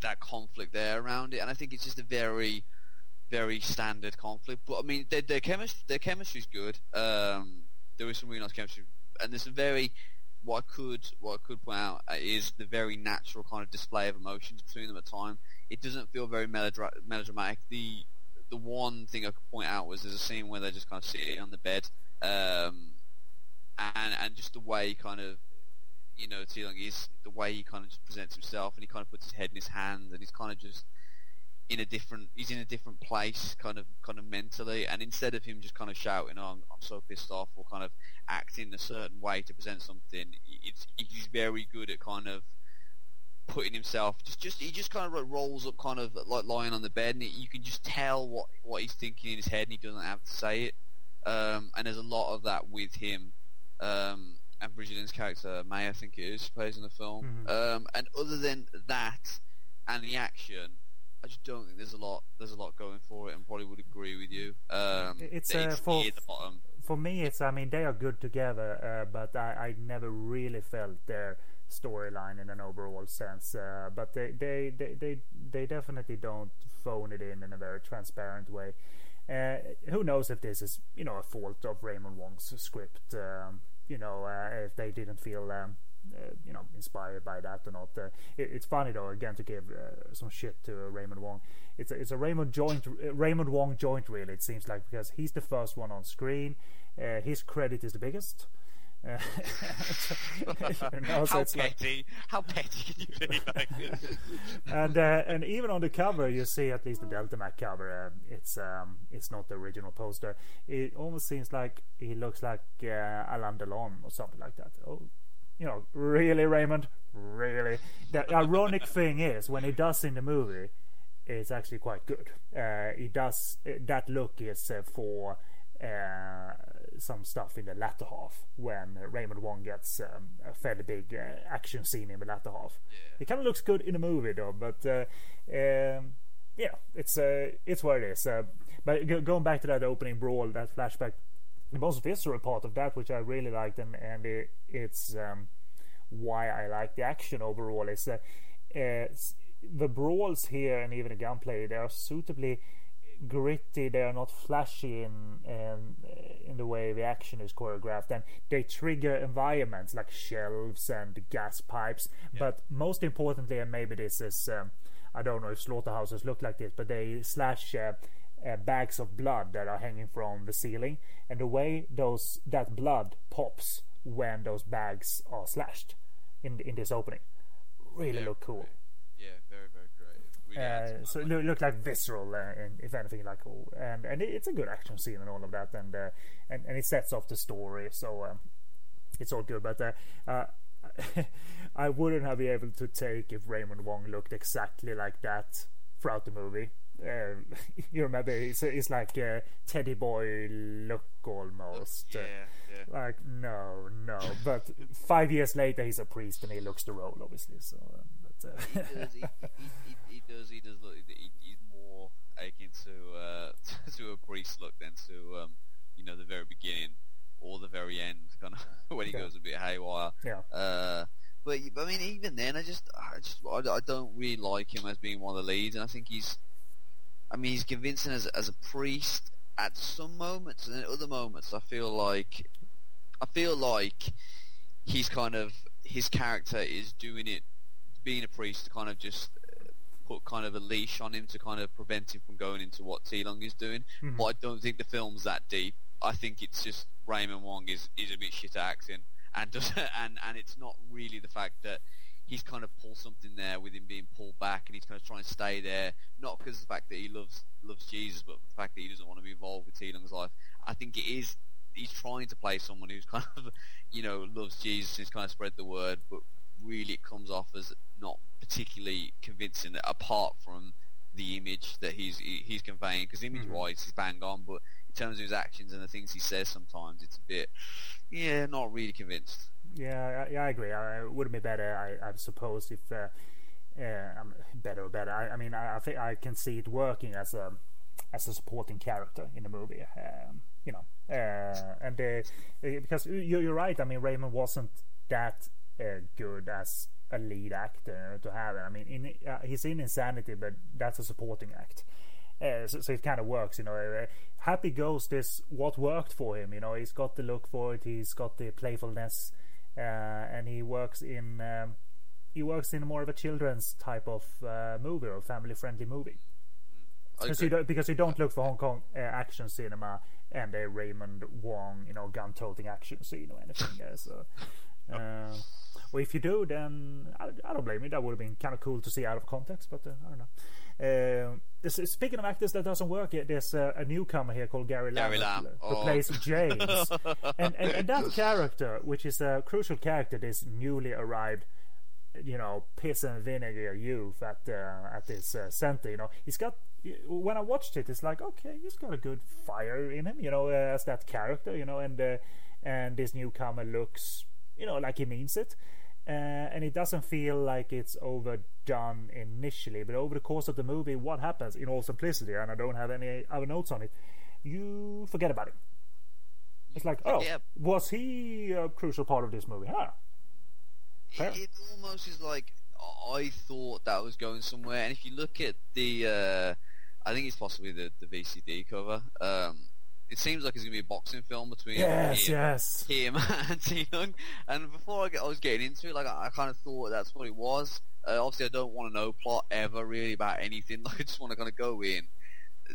that conflict there around it, and I think it's just a very, very standard conflict. But I mean, their their, chemistry, their chemistry's good. Um, there is some really nice chemistry, and there's a very what I could what I could point out uh, is the very natural kind of display of emotions between them at time. It doesn't feel very melodra- melodramatic. The the one thing I could point out was there's a scene where they're just kind of sitting on the bed, um, and and just the way kind of you know Ti Lung is the way he kind of just presents himself, and he kind of puts his head in his hand, and he's kind of just in a different he's in a different place, kind of kind of mentally, and instead of him just kind of shouting, oh, "I'm, I'm so pissed off," or kind of acting a certain way to present something, it's, he's very good at kind of putting himself just just he just kind of rolls up kind of like lying on the bed and you can just tell what what he's thinking in his head and he doesn't have to say it um, and there's a lot of that with him um, and Brigitte Lin's character May I think it is plays in the film Mhm. um, and other than that and the action I just don't think there's a lot there's a lot going for it and probably would agree with you um, It's, uh, for- the bottom For me, it's I mean they are good together, uh, but I, I never really felt their storyline in an overall sense. Uh, but they, they, they, they, they definitely don't phone it in in a very transparent way. Uh, who knows if this is, you know, a fault of Raymond Wong's script? Um, you know, uh, if they didn't feel, um, you know, inspired by that or not. Uh, it, it's funny though, again, to give uh, some shit to Raymond Wong. It's a, it's a Raymond joint, Raymond Wong joint, really. It seems like because he's the first one on screen. his credit is the biggest. Uh, how petty! Like... How petty can you be? Like and uh, and even on the cover, you see at least the Deltamac cover. Uh, it's um, it's not the original poster. It almost seems like he looks like uh, Alain Delon or something like that. Oh, you know, really, Raymond, really. The ironic thing is when he does in the movie, it's actually quite good. Uh, he does that look is uh, for uh, some stuff in the latter half when Raymond Wong gets um, a fairly big uh, action scene in the latter half. Yeah. It kind of looks good in the movie though, but uh, um, yeah, it's uh, it's what it is. Uh, but going back to that opening brawl, that flashback, the most visceral part of that, which I really liked, and and it, it's um, why I like the action overall, is the brawls here and even the gunplay. They are suitably gritty. They are not flashy in in, in the way the action is choreographed, and they trigger environments like shelves and gas pipes. Yeah. But most importantly, and maybe this is um, I don't know if slaughterhouses look like this, but they slash. Uh, uh, bags of blood that are hanging from the ceiling, and the way those that blood pops when those bags are slashed in in this opening really yeah, look cool. Yeah, very very uh, so it looked like visceral, uh, and if anything, like oh, and and it's a good action scene and all of that, and uh, and and it sets off the story, so um, it's all good. But uh, uh, I wouldn't have been able to take if Raymond Wong looked exactly like that throughout the movie. Uh, you remember it's, it's like a teddy boy look almost. Yeah, yeah. Like no, no. But five years later, he's a priest and he looks the role, obviously. So, um, but he, does, he, he, does he does look he, he's more akin to uh, to a priest look than to um, you know the very beginning or the very end, kind of when he goes a bit haywire. Yeah. Uh, but I mean, even then, I just I just I, I don't really like him as being one of the leads, and I think he's I mean he's convincing as as a priest at some moments, and at other moments, I feel like I feel like he's kind of his character is doing it, being a priest, to kind of just put kind of a leash on him to kind of prevent him from going into what Ti Lung is doing. Mm-hmm. But I don't think the film's that deep. I think it's just Raymond Wong is, is a bit shit at acting, and just, and and it's not really the fact that he's kind of pulled something there with him being pulled back, and he's kind of trying to stay there, not because of the fact that he loves loves Jesus, but the fact that he doesn't want to be involved with Ti Lung's life. I think it is he's trying to play someone who's kind of you know loves Jesus and he's kind of spread the word, but really it comes off as not particularly convincing apart from the image that he's he's conveying because image wise mm-hmm. he's bang on but in terms of his actions and the things he says sometimes it's a bit yeah not really convinced yeah I, yeah, I agree I, it would be better I, I suppose if uh, uh, better or better I, I mean I, I, think I can see it working as a as a supporting character in the movie um, you know uh, and uh, because you're, you're right I mean Raymond wasn't that uh, good as a lead actor to have. I mean, in, uh, he's in Insanity, but that's a supporting act. Uh, so, so, it kind of works, you know. Uh, Happy Ghost is what worked for him, you know. He's got the look for it, he's got the playfulness, uh, and he works in um, he works in more of a children's type of uh, movie or family-friendly movie. Because you, because you don't look for Hong Kong uh, action cinema and a Raymond Wong, you know, gun-toting action scene or anything. so, well, if you do, then I, I don't blame you. That would have been kind of cool to see out of context, but uh, I don't know. Uh, speaking of actors that doesn't work, there's uh, a newcomer here called Gary Lamb, Gary Lamb. who oh. plays James, and, and, and that character, which is a crucial character, this newly arrived, you know, piss and vinegar youth at uh, at this uh, center. You know, he's got. When I watched it, it's like okay, he's got a good fire in him, you know, uh, as that character, you know, and uh, and this newcomer looks, you know, like he means it. Uh, and it doesn't feel like it's overdone initially, but over the course of the movie, what happens in all simplicity, and I don't have any other notes on it, you forget about it. It's like, oh, yeah. was he a crucial part of this movie? Huh. Fair. it almost is like I thought that was going somewhere. And if you look at the, uh, I think it's possibly the, the VCD cover. Um, it seems like it's gonna be a boxing film between Yes, him, yes. him and Ti Lung. And before I, get, I was getting into it, like I, I kind of thought that's what it was. Uh, obviously, I don't want to know plot ever really about anything. Like I just want to kind of go in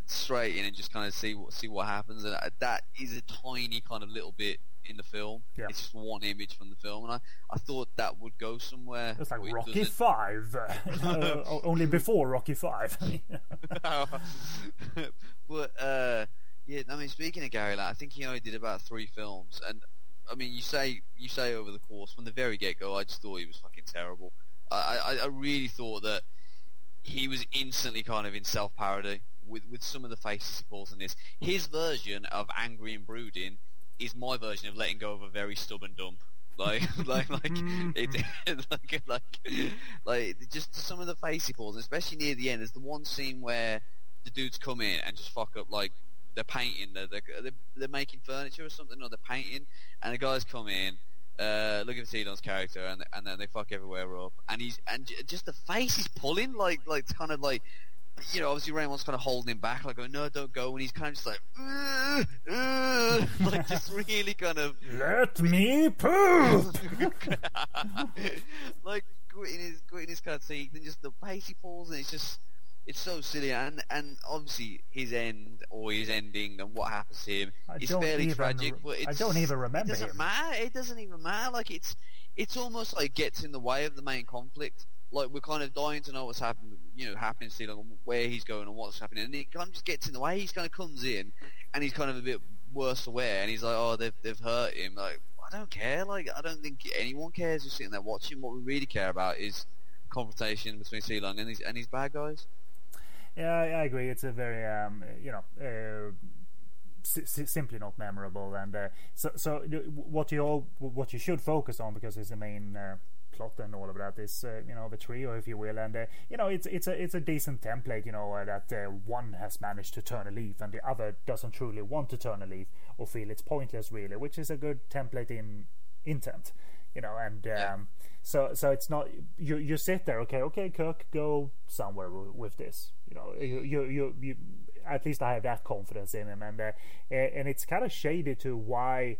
straight in and just kind of see what see what happens. And uh, that is a tiny kind of little bit in the film. Yeah. It's just one image from the film, and I, I thought that would go somewhere. It's like it Rocky. Five, uh, only before Rocky Five. but uh, yeah, I mean, speaking of Gary, like, I think he only did about three films, and I mean, you say you say over the course from the very get go, I just thought he was fucking terrible. I, I, I really thought that he was instantly kind of in self parody with with some of the faces he pulls in this. His version of angry and brooding is my version of letting go of a very stubborn dump. Like, like, like, it, mm-hmm. like, like, like, just some of the face he pulls, especially near the end. There's the one scene where the dudes come in and just fuck up, like, they're painting, they're, they're, they're making furniture or something, or they're painting, and the guys come in, uh, looking for Ti Lung's character, and and then they fuck everywhere up, and he's and j- just the face he's pulling, like like it's kind of like. You know, obviously Raymond's kind of holding him back, like going, "No, don't go," and he's kind of just like, like just really kind of Let me poop. like gritting his gritting his kind of teeth, and just the face he pulls, and it's just it's so silly. And and obviously his end or his ending and what happens to him I is fairly even tragic. But I don't even It remember doesn't him. matter. It doesn't even matter. Like it's it's almost like gets in the way of the main conflict. Like we're kind of dying to know what's happening, you know, happening to Ti Lung, where he's going and what's happening, and it kind of just gets in the way. He's kind of comes in, and he's kind of a bit worse aware, and he's like, "Oh, they've they've hurt him." Like I don't care. Like I don't think anyone cares. Just sitting there watching. What we really care about is confrontation between Ti Lung and his and his bad guys. Yeah, I agree. It's a very, um, you know, uh, si- simply not memorable. And uh, so, so what you all, what you should focus on because it's the main uh, plot and all of that is, uh, you know, the trio, if you will. And uh, you know, it's it's a it's a decent template. You know, uh, that one has managed to turn a leaf and the other doesn't truly want to turn a leaf or feel it's pointless, really, which is a good template in intent. You know, and um, Yeah. so so it's not you you sit there okay okay Kirk go somewhere w- with this you know you you you, you at least I have that confidence in him and uh, and it's kind of shaded to why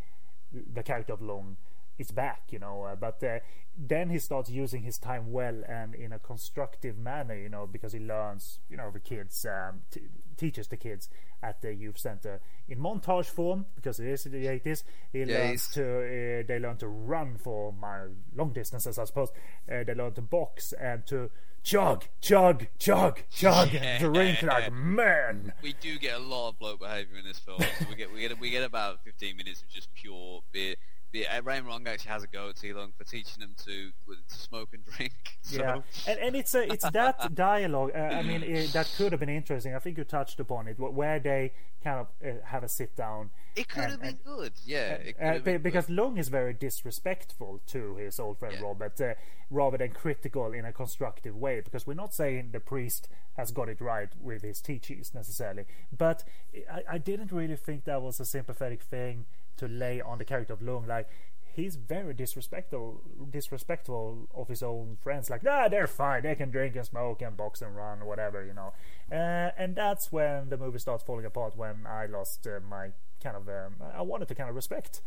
the character of Long is back you know uh, but uh, then he starts using his time well and in a constructive manner you know because he learns you know the kids um, t- teaches the kids at the youth center. In montage form because it is the 80s he Yeah, learns to uh, they learn to run for my long distances I suppose. Uh, they learn to box and to chug chug chug chug. And drink like men. We do get a lot of bloke behaviour in this film. So we get we get we get about 15 minutes of just pure beer. Beer. Uh, Raymond Wong actually has a go at Ti Lung for teaching them to, to smoke and drink. So, yeah and, and it's a, it's that dialogue uh, i mean it, that could have been interesting i think you touched upon it where they kind of uh, have a sit down It could And- have been and- good, yeah. It Uh, been because good. Lung is very disrespectful to his old friend Yeah. Robert, uh, rather than critical in a constructive way. Because we're not saying the priest has got it right with his teachings necessarily, but I, I didn't really think that was a sympathetic thing to lay on the character of Lung. Like he's very disrespectful, disrespectful of his own friends. Like, nah, they're fine. They can drink and smoke and box and run, whatever, you know. Uh, and that's when the movie starts falling apart. When I lost uh, my kind of, um, I wanted to kind of respect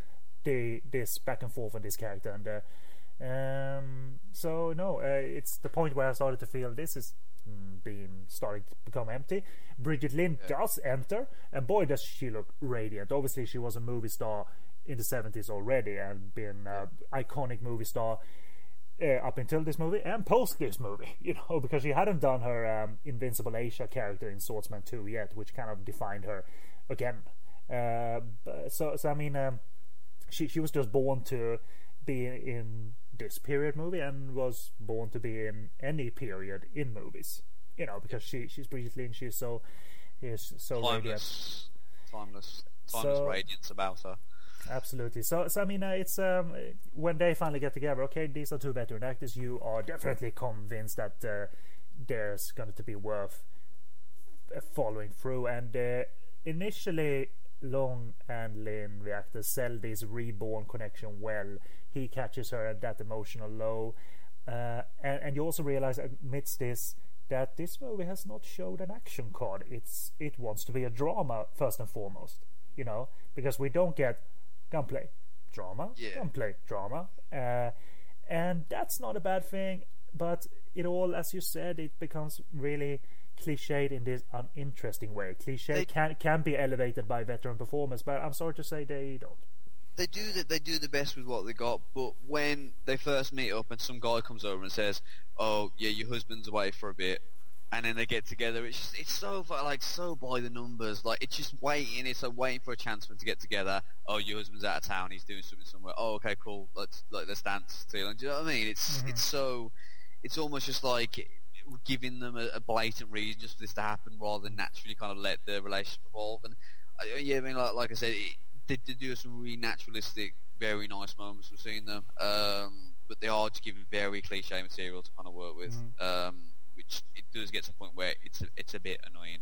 the this back and forth of this character, and uh, um, so no, uh, it's the point where I started to feel this is being starting to become empty. Brigitte Lin does enter, and boy, does she look radiant. Obviously, she was a movie star in the 70s already and been an iconic movie star uh, up until this movie and post this movie, you know, because she hadn't done her um, Invincible Asia character in Swordsman 2 yet, which kind of defined her again. Uh, so, so I mean, um, she she was just born to be in this period movie and was born to be in any period in movies, you know, because she she's Brigitte Lin, she's so is so radiant. timeless, timeless, timeless So- radiance about her. Absolutely. So, so I mean, uh, it's um, when they finally get together. Okay, these are two veteran actors. You are definitely convinced that uh, there's going to be worth uh, following through. And uh, initially, Long and Lin, the actors, sell this reborn connection well. He catches her at that emotional low. Uh, and, and you also realize amidst this that this movie has not showed an action card. It's it wants to be a drama first and foremost, you know, because we don't get gunplay, drama, Yeah. gunplay, drama, uh, and that's not a bad thing. But it all, as you said, it becomes really cliched in this uninteresting way. Cliche They- can can be elevated by veteran performance, but I'm sorry to say they don't. They do that. They do the best with what they got. But when they first meet up, and some guy comes over and says, "Oh, yeah, your husband's away for a bit," and then they get together, it's just, it's so like so by the numbers. Like it's just waiting. It's like waiting for a chance for them to get together. Oh, your husband's out of town. He's doing something somewhere. Oh, okay, cool. Let's like let's dance. Till do you know what I mean? It's Mhm. it's so. It's almost just like giving them a, a blatant reason just for this to happen, rather than naturally kind of let the relationship evolve. And uh, yeah, I mean, like, like I said, it, they, they do some really naturalistic, very nice moments we've seen them, um, but they are just given very cliche material to kind of work with, um, which it does get to a point where it's a, it's a bit annoying.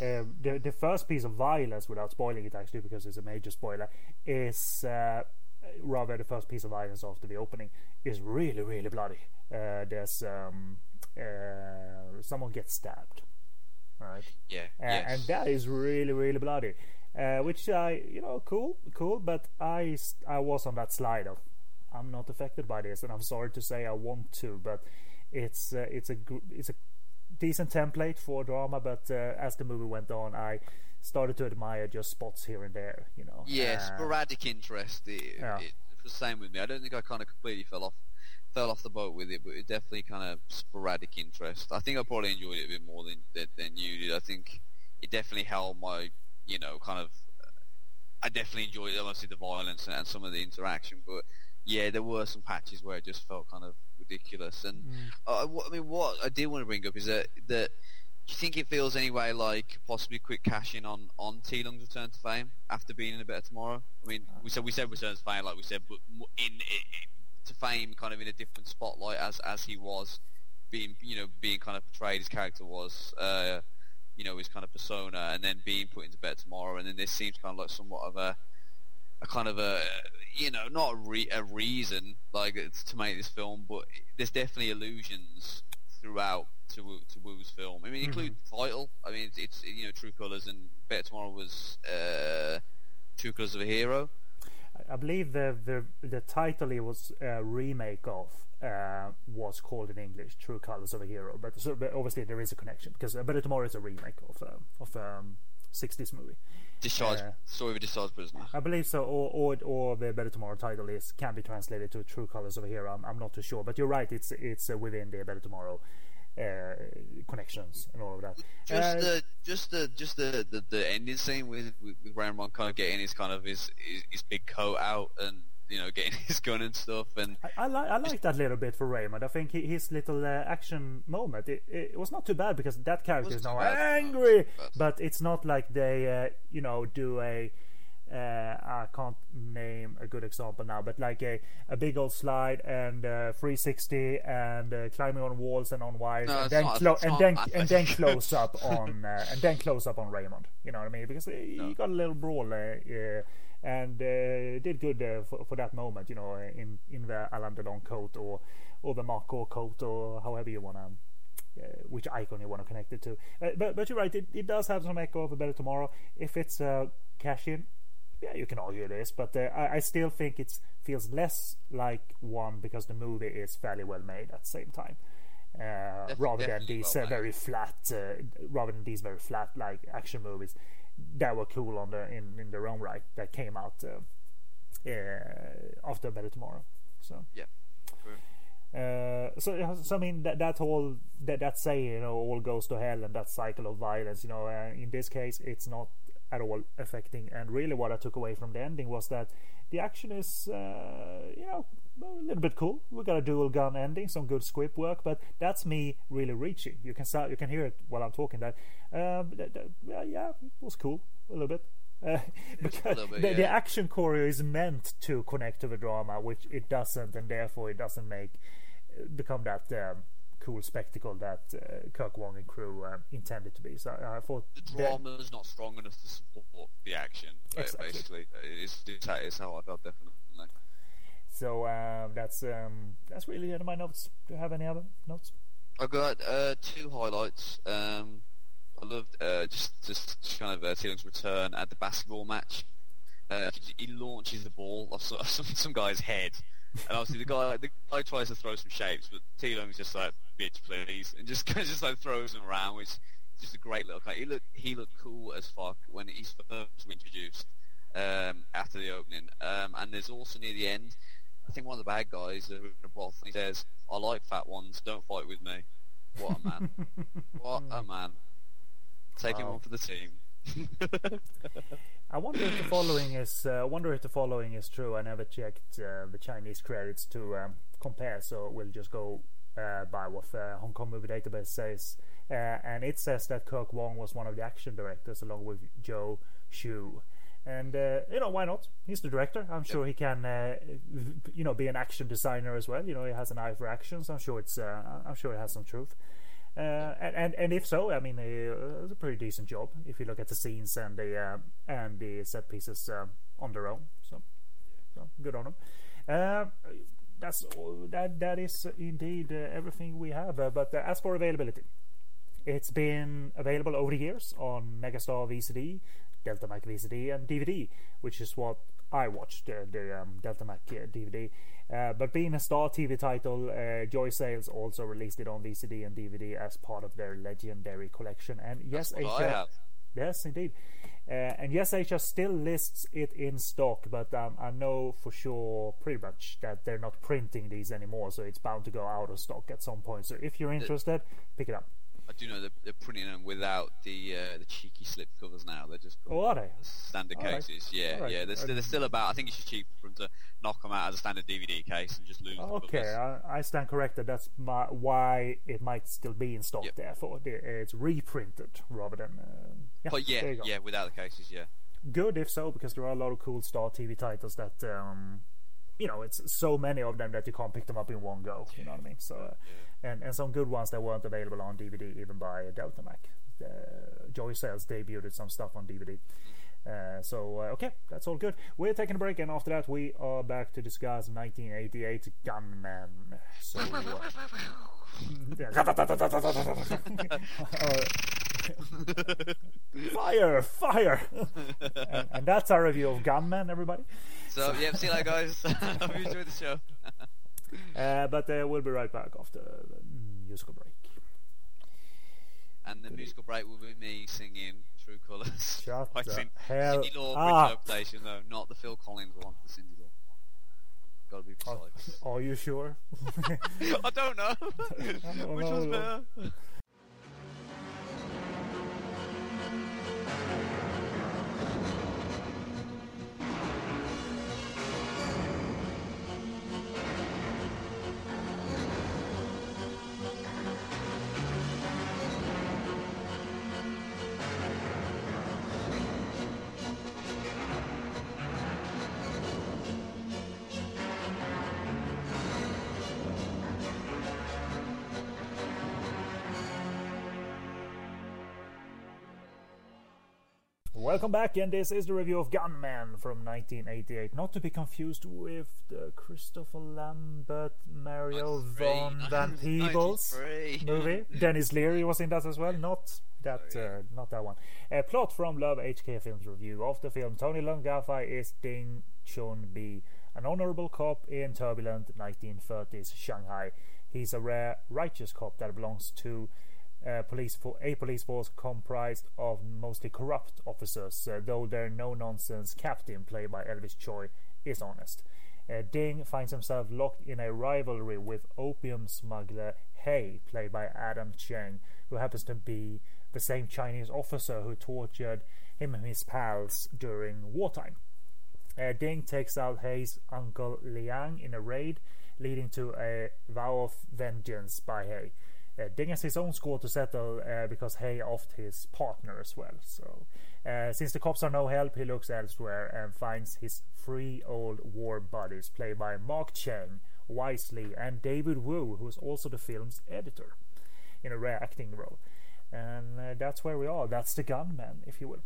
Um, the the first piece of violence, without spoiling it actually, because it's a major spoiler, is uh, rather the first piece of violence after the opening is really really bloody. Uh, there's um, uh, someone gets stabbed, right? Yeah, Uh, yes. and that is really really bloody. Uh, which I you know cool cool, but I I was on that slide of I'm not affected by this, and I'm sorry to say I want to, but it's uh, it's a gr- it's a decent template for drama, but uh, as the movie went on, I started to admire just spots here and there, you know. Yeah, Uh, sporadic interest. It, Yeah. it, it was the same with me. I don't think I kind of completely fell off fell off the boat with it, but it definitely kind of sporadic interest. I think I probably enjoyed it a bit more than than, than you did. I think it definitely held my, you know, kind of. I definitely enjoyed obviously the violence and, and some of the interaction, but yeah, there were some patches where it just felt kind of ridiculous. And Mm. uh, what, I mean, what I did want to bring up is that that do you think it feels anyway like possibly quick cashing on on Ti Lung's return to fame after being in a better tomorrow? I mean, we said we said return to fame, like we said, but in, in to fame, kind of in a different spotlight as as he was being, you know, being kind of portrayed. His character was, uh, you know, his kind of persona, and then being put into Better Tomorrow, and then this seems kind of like somewhat of a a kind of a you know not a, re- a reason like it's to make this film, but there's definitely allusions throughout to Woo- to Woo's film. I mean, include the title. I mean, it's, it's you know True Colors and Better Tomorrow was uh, True Colors of a Hero. I believe the the the title it was a remake of uh, was called in English "True Colors of a Hero," but, so, but obviously there is a connection because uh, Better Tomorrow is a remake of um, of um, 60s movie. Discharged Uh, story of a discharged prisoner. I believe so, or, or or the Better Tomorrow title is can be translated to True Colors of a Hero. I'm, I'm not too sure, but you're right. It's it's uh, within the Better Tomorrow uh, connections and all of that. Just Uh, the just the just the, the, the ending scene with with, with kind of getting his kind of his, his his big coat out and you know getting his gun and stuff and I, I like I like that little bit for Raymond. I think he, his little uh, action moment it, it was not too bad because that character is now angry, But- but it's not like they uh, you know do a uh, I can't name a good example now, but like a, a big old slide and uh, 360 and uh, climbing on walls and on wires No, and then not- clo- and then and then close up on uh, and then close up on Raymond. You know what I mean? Because he No. got a little brawl. And uh, did good uh, for, for that moment, you know, in in the Alain Delon coat or or the Marco coat or however you wanna, uh, which icon you wanna connect it to. Uh, but but you're right, it, it does have some echo of a better tomorrow. If it's uh, cash in, yeah, you can argue this, but uh, I, I still think it feels less like one because the movie is fairly well made at the same time. Uh, rather than these well uh, very flat, uh, rather than these very flat like action movies that were cool on the in, in their own right that came out uh, uh, after Better Tomorrow. So yeah. uh, so, so I mean that that whole that that saying you know all goes to hell and that cycle of violence you know uh, in this case it's not at all affecting and really what I took away from the ending was that the action is uh, you know a little bit cool we got a dual gun ending some good script work but that's me really reaching you can start you can hear it while I'm talking that um, that, that- yeah, yeah it was cool a little bit uh, because bit, the, the action choreo is meant to connect to the drama, which it doesn't, and therefore it doesn't make become that um, cool spectacle that uh, Kirk Wong and crew uh, intended to be. So I, I thought the drama is not strong enough to support the action. Exactly. Basically, it's, it's how I felt definitely. So um, that's um, that's really end of my notes. Do you have any other notes? I got uh, two highlights. Um, I loved uh, just just kind of uh, return at the basketball match. Uh, he launches the ball off some, some, guy's head, and obviously the guy the guy tries to throw some shapes, but Ti Lung's just like bitch please, and just just like throws them around, which is just a great little. He looked he looked cool as fuck when he's first introduced um, after the opening, um, and there's also near the end I think one of the bad guys, broth, he says, "I like fat ones. Don't fight with me." What a man! what a man! Take wow. him on for the team. I wonder if the following is. Uh, I wonder if the following is true. I never checked uh, the Chinese credits to um, compare, so we'll just go uh, by what the Hong Kong Movie Database says. Uh, and it says that Kirk Wong was one of the action directors, along with Joe Shu. And uh, you know why not? He's the director. I'm sure he can, uh, you know, be an action designer as well. You know, he has an eye for action, so I'm sure it's. Uh, I'm sure it has some truth. Uh, and, and and if so, I mean, uh, it's a pretty decent job if you look at the scenes and the uh, and the set pieces on their own. So, so good on them. that's that. That is indeed everything we have. but as for availability, it's been available over the years on Megastar VCD, Deltamac VCD and DVD, which is what I watched uh, the um, Deltamac uh, DVD. Uh, but being a Star TV title, uh, Joy Sales also released it on VCD and DVD as part of their legendary collection. And yes, Asia, yes, indeed. Uh, and YesAsia still lists it in stock, but um, I know for sure, pretty much, that they're not printing these anymore, so it's bound to go out of stock at some point. So if you're interested, pick it up. I do know they're, they're printing them without the uh, the cheeky slip covers now. They're just oh, are they? standard All cases. Right. Yeah, right. yeah. They're, still, they're still about. I think it's just cheaper for them to knock them out as a standard DVD case and just lose. Okay, I, I, stand corrected. That's my, why it might still be in stock. Yep. Therefore, it's reprinted rather than. Uh, yeah, but yeah, yeah, without the cases, yeah. Good if so, because there are a lot of cool Star TV titles that um, you know, it's so many of them that you can't pick them up in one go. You know what I mean? So, uh, and and some good ones that weren't available on DVD even by Deltamac. Uh, Joy Sales debuted some stuff on DVD. Uh, so uh, okay, that's all good. We're taking a break, and after that we are back to discuss 1988 Gunmen. So. fire, fire, and, and, that's our review of Gunmen, everybody. So, yeah, see you later, guys. Hope you enjoyed the show. uh, but uh, we'll be right back after the musical break. And the musical break will be me singing True Colours. Shut I the hell Cyndi Lauper up. interpretation, though, not the Phil Collins one, the Lauper one. Gotta be precise. Are, are you sure? I don't know. I don't Which know. one's better? Welcome back, and this is the review of Gunmen from 1988. Not to be confused with the Christopher Lambert, Mario von Van Peebles movie. Denis Leary was in that as well. Not that, oh, uh, not that one. A plot from Love HK Films review of the film. Tony Leung is Ding Chun Bi, an honorable cop in turbulent 1930s Shanghai. He's a rare, righteous cop that belongs to uh, police for a police force comprised of mostly corrupt officers, uh, though their no-nonsense captain, played by Elvis Tsui, is honest. Uh, Ding finds himself locked in a rivalry with opium smuggler Hay, played by Adam Cheng, who happens to be the same Chinese officer who tortured him and his pals during wartime. Uh, Ding takes out Hay's uncle Liang in a raid, leading to a vow of vengeance by Hay. Ding has his own score to settle because Hay offed his partner as well. So, uh, since the cops are no help, he looks elsewhere and finds his three old war buddies, played by Mark Cheng, Wisely, and David Wu, who is also the film's editor, in a rare acting role. And uh, that's where we are. That's the gunman, if you will.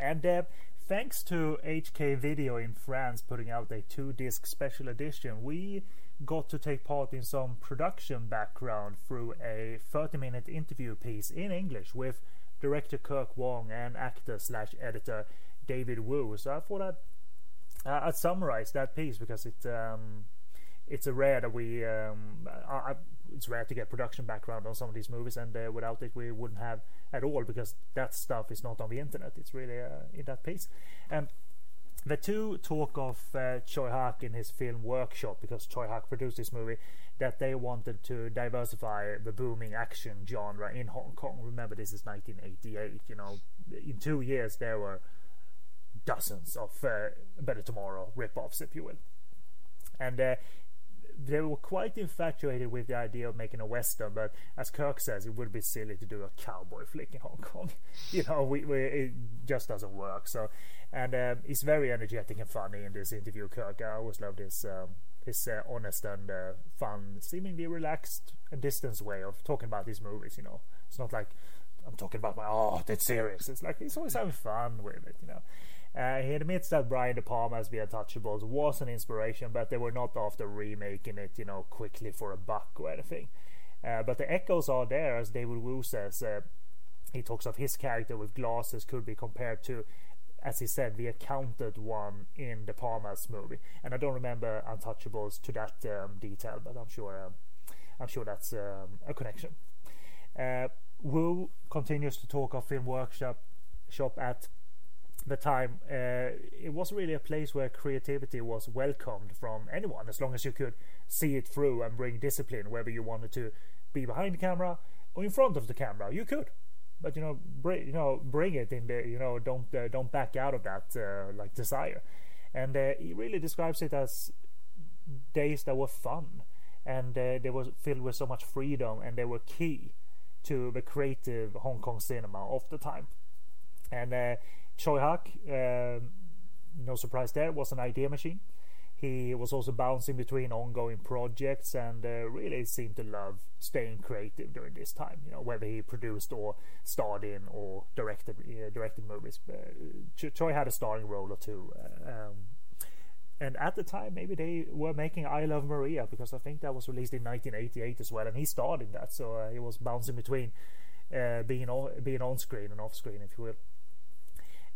And uh, thanks to HK Video in France putting out a two disc special edition, we got to take part in some production background through a 30 minute interview piece in English with director Kirk Wong and actor slash editor David Wu. So I thought I'd, uh, I'd summarize that piece because it um, it's a rare that we um, I, it's rare to get production background on some of these movies, and uh, without it we wouldn't have at all because that stuff is not on the internet. It's really uh, in that piece. And the two talk of uh, Tsui Hark in his film Workshop because Tsui Hark produced this movie that they wanted to diversify the booming action genre in Hong Kong. Remember, this is 1988. You know, in two years there were dozens of uh, Better Tomorrow rip-offs, if you will. And uh, they were quite infatuated with the idea of making a western, but as Kirk says, it would be silly to do a cowboy flick in Hong Kong. you know, we, we, it just doesn't work. So, and um, he's very energetic and funny in this interview. Kirk, I always loved his um, his uh, honest and uh, fun, seemingly relaxed and distant way of talking about these movies. You know, it's not like I'm talking about my oh, It's serious. It's like he's always having fun with it. You know. Uh, he admits that Brian De Palma's The Untouchables was an inspiration, but they were not after remaking it, you know, quickly for a buck or anything. Uh, but the echoes are there, as David Wu says. Uh, he talks of his character with glasses could be compared to, as he said, the accounted one in De Palma's movie. And I don't remember Untouchables to that um, detail, but I'm sure um, I'm sure that's um, a connection. Uh, Wu continues to talk of film workshop shop at the time, uh, it was really a place where creativity was welcomed from anyone, as long as you could see it through and bring discipline, whether you wanted to be behind the camera or in front of the camera, you could. But you know, bring you know, bring it in there. You know, don't uh, don't back out of that uh, like desire. And uh, he really describes it as days that were fun, and uh, they were filled with so much freedom, and they were key to the creative Hong Kong cinema of the time. And uh, Hark, um, no surprise there, was an idea machine. He was also bouncing between ongoing projects and uh, really seemed to love staying creative during this time. You know, whether he produced or starred in or directed uh, directed movies. Uh, Tsui had a starring role or two. Uh, um, and at the time, maybe they were making I Love Maria because I think that was released in 1988 as well, and he starred in that. So uh, he was bouncing between uh, being on, being on screen and off screen, if you will.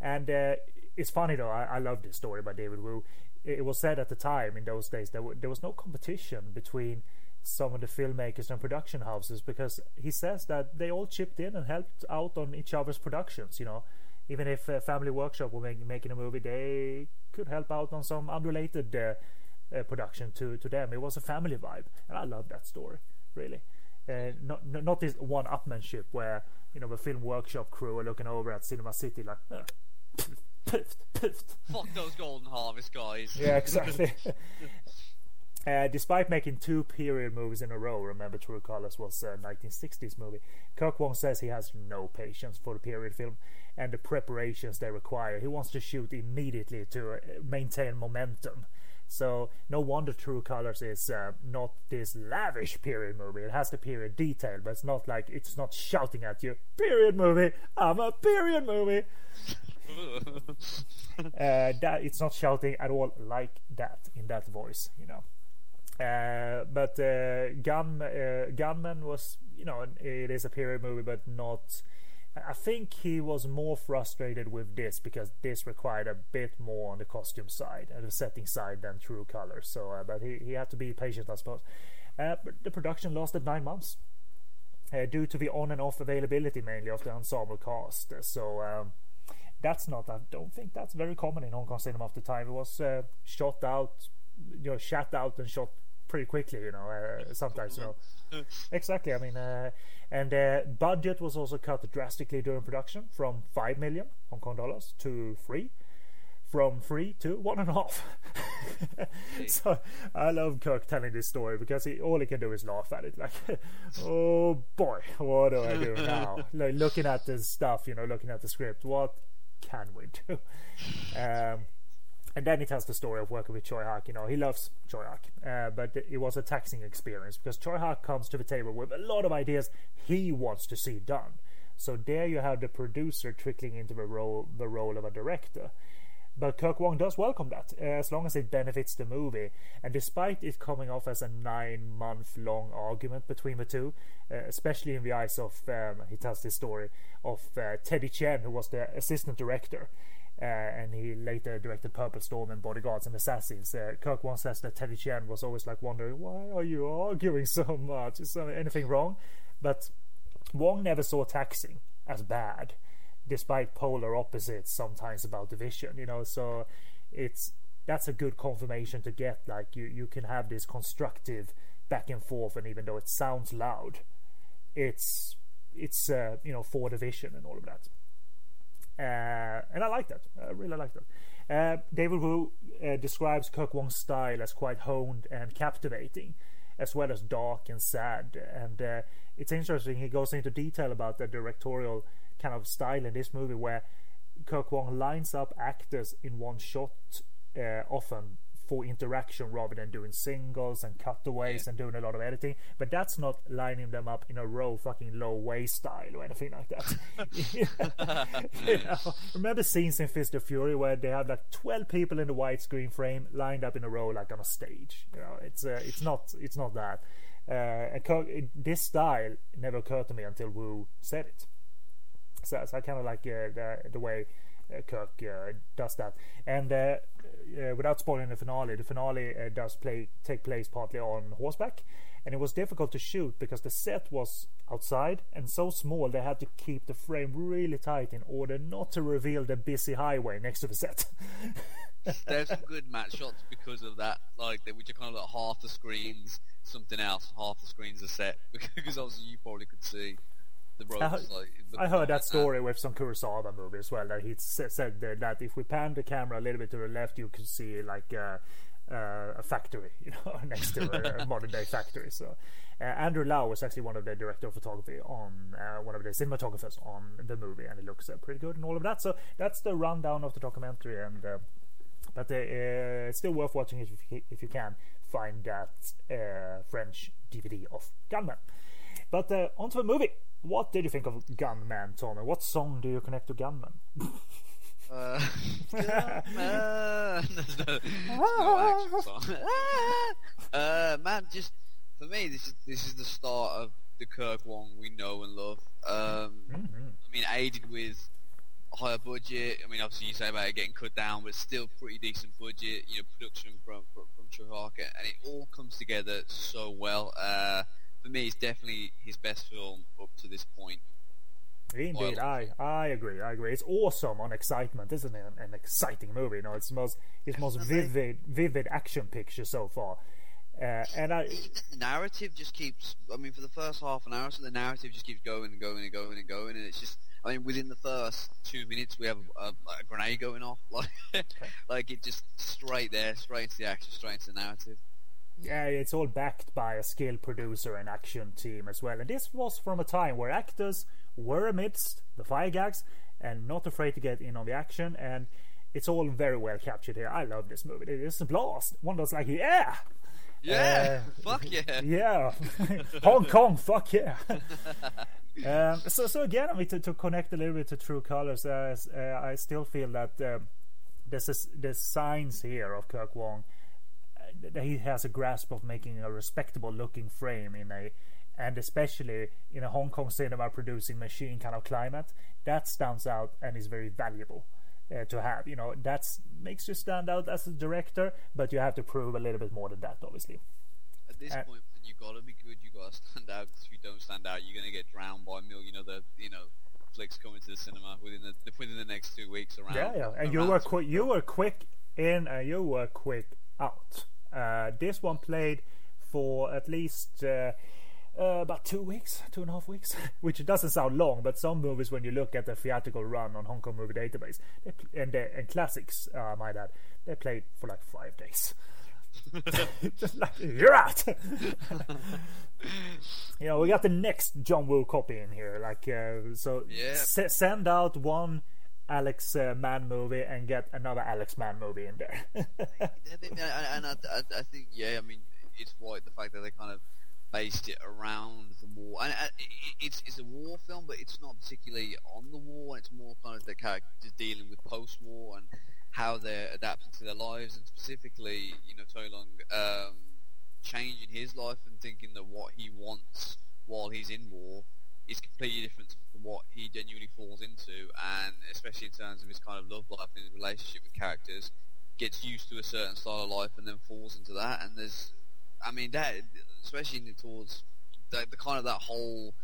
And uh, it's funny though. I, I love this story by David Wu. It, was said at the time in those days w- there was no competition between some of the filmmakers and production houses because he says that they all chipped in and helped out on each other's productions. You know, even if uh, Film Workshop were make, making a movie, they could help out on some unrelated uh, uh, production to to them. It was a family vibe, and I love that story really. Uh, not not this one-upmanship where you know the film workshop crew are looking over at Cinema City like, uh, Fuck those Golden Harvest guys. Yeah, exactly. uh, despite making two period movies in a row, remember True Colors was a 1960s movie. Kirk Wong says he has no patience for the period film and the preparations they require. He wants to shoot immediately to uh, maintain momentum. So no wonder True Colors is uh, not this lavish period movie. It has the period detail, but it's not like it's not shouting at you. Period movie. I'm a period movie. uh, that it's not shouting at all like that in that voice, you know. Uh, but uh, Gun uh, Gunmen was, you know, it is a period movie, but not. I think he was more frustrated with this because this required a bit more on the costume side and the setting side than True Colors. So, uh, but he, he had to be patient, I suppose. Uh, but the production lasted nine months uh, due to the on and off availability mainly of the ensemble cast. So. Um, that's not. I don't think that's very common in Hong Kong cinema of the time. It was uh, shot out, you know, shot out and shot pretty quickly. You know, uh, sometimes. You know, exactly. I mean, uh, and uh, budget was also cut drastically during production from five million Hong Kong dollars to three. From three to one and a half. so I love Kirk telling this story because he, all he can do is laugh at it. Like, oh boy, what do I do now? like looking at this stuff, you know, looking at the script, what can we do? Um, and then he tells the story of working with Tsui Hark. You know, he loves Tsui Hark, uh, but it was a taxing experience because Tsui Hark comes to the table with a lot of ideas he wants to see done. So there you have the producer trickling into the role the role of a director. But Kirk Wong does welcome that, uh, as long as it benefits the movie. And despite it coming off as a nine month long argument between the two, uh, especially in the eyes of, um, he tells this story, of uh, Teddy Chen, who was the assistant director. Uh, and he later directed Purple Storm and Bodyguards and Assassins. Uh, Kirk Wong says that Teddy Chen was always like wondering, why are you arguing so much? Is there anything wrong? But Wong never saw taxing as bad despite polar opposites sometimes about division you know so it's that's a good confirmation to get like you you can have this constructive back and forth and even though it sounds loud it's it's uh, you know for division and all of that and I like that. I really like that. Uh, David Wu uh, describes Kirk Wong's style as quite honed and captivating as well as dark and sad. And uh, it's interesting he goes into detail about the directorial kind of style in this movie where Kirk Wong lines up actors in one shot uh, often for interaction rather than doing singles and cutaways yeah. and doing a lot of editing. But that's not lining them up in a row, fucking Lo Wei style or anything like that. you know, remember scenes in Fist of Fury where they have like twelve people in the widescreen frame lined up in a row like on a stage. You know, it's uh, it's not it's not that. Uh, this style never occurred to me until Wu said it. So, so I kind of like uh, the the way Kirk uh, does that. And uh, without spoiling the finale, the finale does play take place partly on horseback, and it was difficult to shoot because the set was outside and so small they had to keep the frame really tight in order not to reveal the busy highway next to the set. There's some good match shots because of that, like they were just kind of like half the screens something else, half the screens are set because obviously you probably could see. I, heard, like, I heard that story with some Kurosawa movie as well. That he said that if we pan the camera a little bit to the left, you could see like uh, uh, a factory, you know, next to a, a modern day factory. So uh, Andrew Lau was actually one of the director of photography on uh, one of the cinematographers on the movie, and it looks uh, pretty good and all of that. So that's the rundown of the documentary, and uh, but it's still worth watching if you, if you can find that French DVD of Gunmen. But uh, onto the movie. What did you think of Gunmen, Tommy? What song do you connect to Gunmen? uh, Gunmen. No, no actual song. uh, man, just for me, this is this is the start of the Kirk Wong we know and love. Um, mm-hmm. I mean, aided with higher budget. I mean, obviously you say about it getting cut down, but still pretty decent budget. You know, production from from, from and it all comes together so well. Uh, for me, it's definitely his best film up to this point. Indeed, I I agree. I agree. It's awesome on excitement, isn't it? An, an exciting movie. You know, it's most his most vivid vivid action picture so far. Uh, and I, the narrative just keeps. I mean, for the first half an hour, so the narrative just keeps going and going and going and going, and it's just. I mean, within the first two minutes, we have a, a grenade going off, like, like it just straight there, straight into the action, straight into the narrative. Yeah, it's all backed by a skilled producer and action team as well. And this was from a time where actors were amidst the fire gags and not afraid to get in on the action. And it's all very well captured here. I love this movie. It's a blast. One that's like, yeah. Yeah, uh, fuck yeah. Yeah. Hong Kong, fuck yeah. um, so, so again, I mean, to, to connect a little bit to True Colors, uh, uh, I still feel that um, is the signs here of Kirk Wong he has a grasp of making a respectable looking frame in a and especially in a Hong Kong cinema producing machine kind of climate, that stands out and is very valuable uh, to have. You know, that makes you stand out as a director, but you have to prove a little bit more than that, obviously. At this uh, point, you gotta be good. You gotta stand out. Because if you don't stand out, you're gonna get drowned by a million other, you know, flicks coming to the cinema within the within the next two weeks. Around. Yeah, yeah. And you were quick. You were quick in, and you were quick out. Uh, this one played for at least uh, uh, about two weeks, two and a half weeks, which doesn't sound long, but some movies, when you look at the theatrical run on Hong Kong Movie Database, and and classics, uh, my dad, they played for like five days. Just like you're out. you know, we got the next John Woo copy in here, like uh, so. Yeah. S- send out one Alex uh, movie and get another Alex Man movie in there. and I, I, I think, yeah, I mean, it's right the fact that they kind of based it around the war, and it's it's a war film, but it's not particularly on the war. It's more kind of the characters dealing with post-war and how they're adapting to their lives, and specifically, you know, Tony Leung um, changing his life and thinking that what he wants while he's in war is completely different what he genuinely falls into, and especially in terms of his kind of love life and his relationship with characters, gets used to a certain style of life and then falls into that. And there's, I mean, that especially towards the, the kind of that whole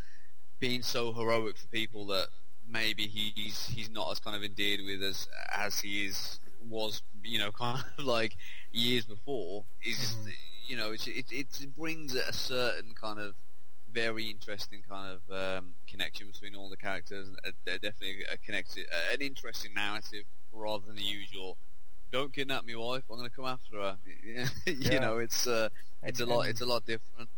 being so heroic for people that maybe he's he's not as kind of endeared with as as he is was you know kind of like years before is mm-hmm. you know it, it it brings a certain kind of very interesting kind of um, connection between all the characters. They're definitely a connected, an interesting narrative rather than the usual. Don't kidnap my wife. I'm going to come after her. you yeah. know, it's uh, it's and, a lot. It's a lot different.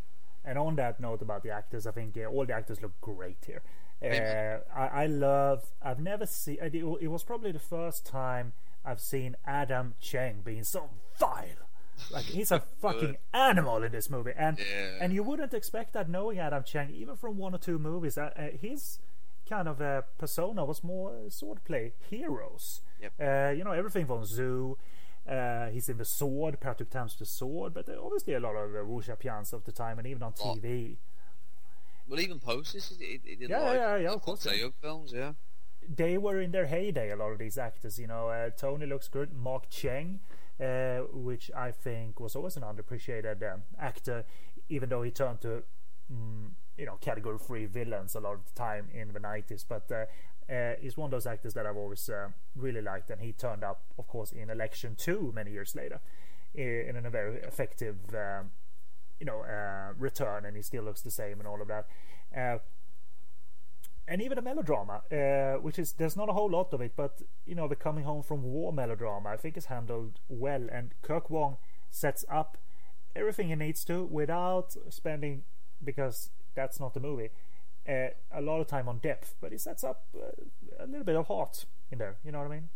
And on that note about the actors, I think uh, all the actors look great here. Uh, I, I, love. I've never seen. It, it was probably the first time I've seen Adam Cheng being so vile like he's a fucking animal in this movie, and yeah. and you wouldn't expect that knowing Adam Cheng, even from one or two movies. Uh, uh, his kind of uh, persona was more swordplay heroes. Yep. Uh, you know everything from Zu. Uh, he's in the Sword, Patrick Tam's the Sword, but obviously a lot of uh, Wu of the time, and even on TV. Well, even post this, it, it did yeah, like yeah, yeah, of course. films, yeah. They were in their heyday. A lot of these actors, you know, uh, Tony looks good. Mark Cheng, uh, which I think was always an underappreciated um, actor, even though he turned to mm, you know category three villains a lot of the time in the 90s. But uh, uh, he's one of those actors that I've always uh, really liked, and he turned up, of course, in Election 2 many years later in, in a very effective. Um, you know, return, and he still looks the same, and all of that and even a melodrama, uh, which is there's not a whole lot of it, but you know the coming home from war melodrama, I think is handled well, and Kirk Wong sets up everything he needs to without spending because that's not the movie. Uh, a lot of time on depth, but he sets up uh, a little bit of heart in there. You know what I mean?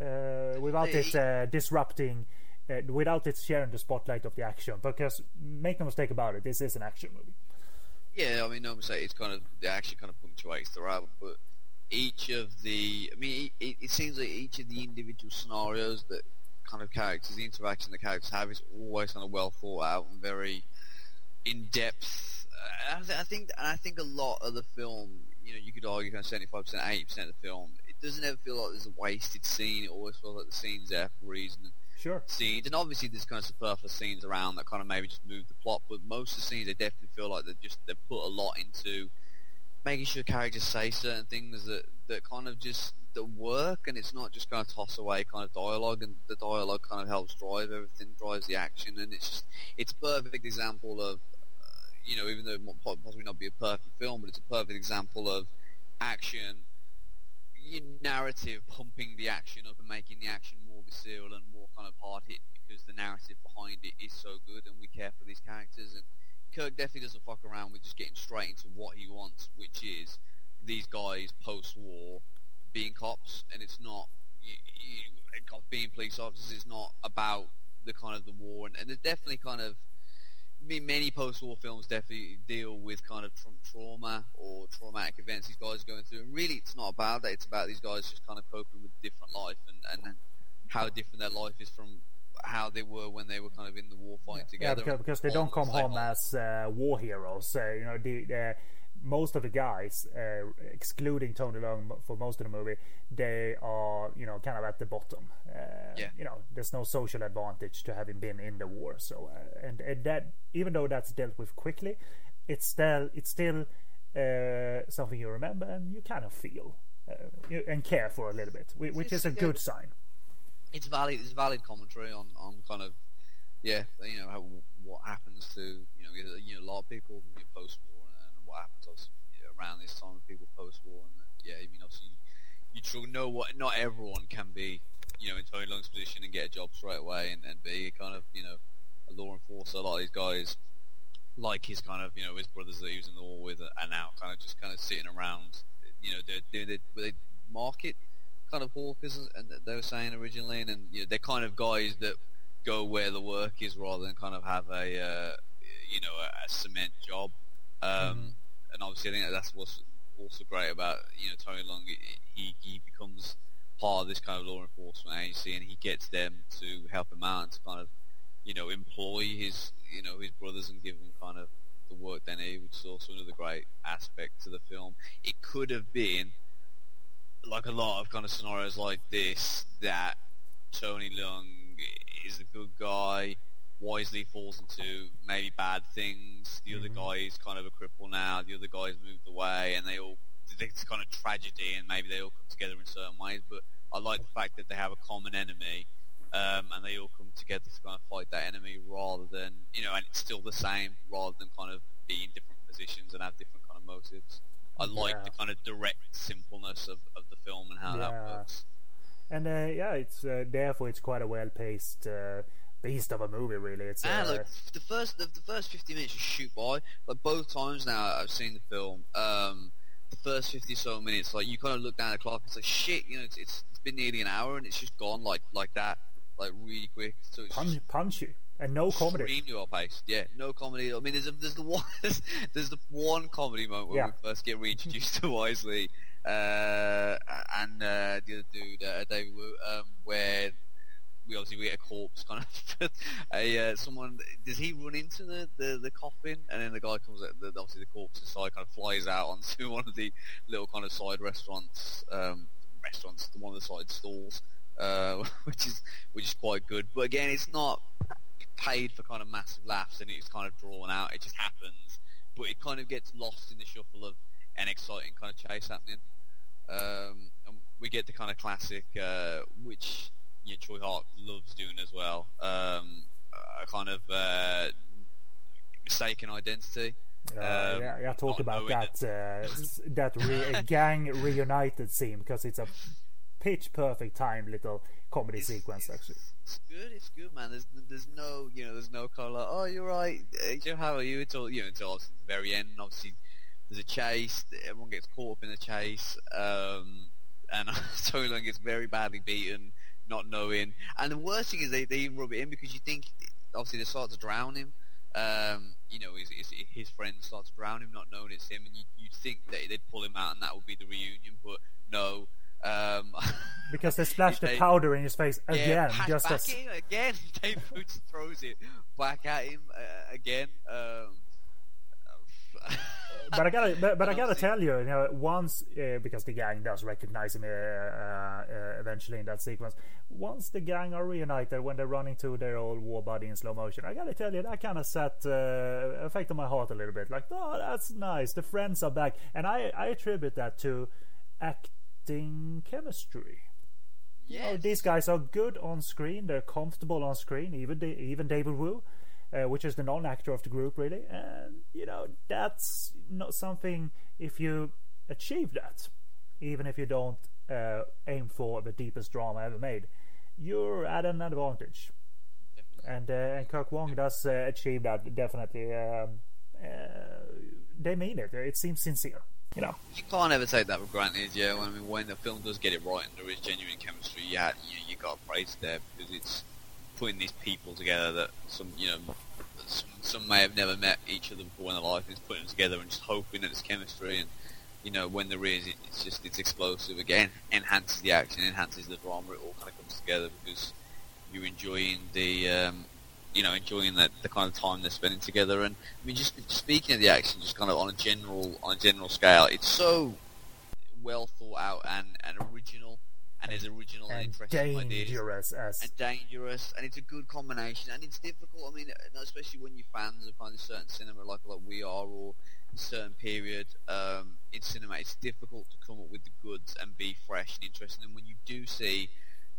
Uh, without it uh, disrupting, uh, without it sharing the spotlight of the action. Because make no mistake about it, this is an action movie. Yeah, I mean, I'm say it's kind of they actually kind of punctuates throughout, but each of the, I mean, it, it, seems like each of the individual scenarios that kind of characters, the interaction the characters have is always kind of well thought out and very in depth. I, th- I think, and I think a lot of the film, you know, you could argue kind of 75 percent, 80 percent of the film, it doesn't ever feel like there's a wasted scene. It always feels like the scene's there for a reason sure. scenes, and obviously there's kind of superfluous scenes around that kind of maybe just move the plot. But most of the scenes, they definitely feel like they just they put a lot into making sure characters say certain things that that kind of just that work, and it's not just kind of toss away kind of dialogue, and the dialogue kind of helps drive everything, drives the action, and it's just it's perfect example of uh, you know even though it might possibly not be a perfect film, but it's a perfect example of action narrative pumping the action up and making the action more visceral and more kind of hard hit because the narrative behind it is so good and we care for these characters and Kirk definitely doesn't fuck around with just getting straight into what he wants, which is these guys post-war being cops, and it's not you, you, being police officers. It's not about the kind of the war, and, and there's definitely kind of I mean, many post-war films definitely deal with kind of tra- trauma or traumatic events these guys are going through. And really, it's not about that. It's about these guys just kind of coping with different life and, and how different their life is from how they were when they were kind of in the war fighting together. Yeah, because, because they don't come home as uh, war heroes. Uh, you know, the, the, most of the guys, uh, excluding Tony Leung for most of the movie, they are you know kind of at the bottom. Uh, yeah. You know, there's no social advantage to having been in the war. So uh, and, and that even though that's dealt with quickly, it's still it's still uh, something you remember and you kind of feel uh, and care for a little bit, which is a good sign. It's valid. It's valid commentary on, on kind of yeah, you know how, what happens to you know you know a lot of people post war and what happens around this time of people post war and yeah, I mean obviously you, you know what not everyone can be you know in Tony Leung's position and get a job straight away and, and be kind of you know a law enforcer. A lot of these guys like his kind of you know his brothers that he was in the war with are now kind of just kind of sitting around. You know, they they, they, they market kind of hawkers, and they were saying originally, and, and you know, they're kind of guys that go where the work is rather than kind of have a uh, you know a, a cement job. Um, mm-hmm. And obviously, I think that's what's also great about you know Tony Leung. He he becomes part of this kind of law enforcement agency, and he gets them to help him out and to kind of you know employ his you know his brothers and give them kind of the work they need, which is also another great aspect to the film. It could have been like a lot of kind of scenarios like this that Tony Leung is a good guy, Waise Lee falls into maybe bad things. The mm-hmm. other guy is kind of a cripple now. The other guy's moved away, and they all it's kind of tragedy, and maybe they all come together in certain ways. But I like the fact that they have a common enemy, um, and they all come together to kind of fight that enemy, rather than you know, and it's still the same, rather than kind of be in different positions and have different kind of motives. I like yeah. the kind of direct simpleness of, of the film and how yeah. that works. And uh, yeah, it's uh, therefore it's quite a well paced uh, beast of a movie. Really, it's and uh, look, the first the, the, first fifty minutes just shoot by. Like both times now I've seen the film. Um, the first fifty so minutes, like you kind of look down at the clock, it's like shit. You know, it's, it's, been nearly an hour and it's just gone like like that, like really quick. So it's punch, punch you. And no comedy. Extremely well paced. Yeah, no comedy. I mean, there's a, there's the one there's the one comedy moment where yeah. we first get reintroduced to Waise Lee, uh, and uh, the other dude, uh, David Wu, um, where we obviously we get a corpse kind of a uh, someone does he run into the, the, the coffin and then the guy comes out the, obviously the corpse inside kind of flies out onto one of the little kind of side restaurants um, restaurants one of the side stalls uh, which is which is quite good but again it's not paid for kind of massive laughs and it's kind of drawn out it just happens but it kind of gets lost in the shuffle of an exciting kind of chase happening um, and we get the kind of classic uh, which yeah, Tsui Hark loves doing as well. Um, a kind of uh, mistaken identity. Uh, um, yeah, yeah, talk about that uh, that re- gang reunited scene because it's a pitch perfect time little comedy it's, sequence actually. It's good, it's good, man. There's there's no you know there's no kind of like oh you're right, Joe, how are you? It's all you know It's until the very end. Obviously, there's a chase. Everyone gets caught up in the chase, um, and Tony Leung gets very badly beaten not knowing. And the worst thing is they, they even rub it in because you think obviously they start to drown him. Um, you know, his, his, his friends start to drown him, not knowing it's him, and you you think that they'd pull him out and that would be the reunion, but no. Um, because they splashed the powder in his face again, yeah, just as again. Dave Boots throws it back at him uh, again. Um, but I gotta, but, but I gotta tell you, you know, once uh, because the gang does recognize him uh, uh, eventually in that sequence. Once the gang are reunited, when they're running to their old war buddy in slow motion, I gotta tell you, that kind of set uh, affected my heart a little bit. Like, oh, that's nice. The friends are back, and I, I attribute that to acting chemistry. Yes. Know, these guys are good on screen. They're comfortable on screen. Even even David Wu uh, which is the non-actor of the group, really. And you know that's not something if you achieve that, even if you don't uh, aim for the deepest drama ever made, you're at an advantage. And uh, and Kirk Wong does uh, achieve that definitely. Um, uh, they mean it. It seems sincere. You know, you can't ever take that for granted. Yeah, I mean, when the film does get it right and there is genuine chemistry, yeah, you you got to praise there because it's putting these people together that some you know some, some may have never met each of other before in their life. It's putting them together and just hoping that it's chemistry and you know when there is, it, it's just it's explosive again, enhances the action, enhances the drama. It all kind of comes together because you're enjoying the um, you know enjoying that the kind of time they're spending together. And I mean, just speaking of the action, just kind of on a general on a general scale, it's so well thought out and, and original and his original and, interesting dangerous ideas. and dangerous, and it's a good combination. And it's difficult. I mean, especially when you're fans of kind of certain cinema, like like we are, or a certain period um, in cinema, it's difficult to come up with the goods and be fresh and interesting. And when you do see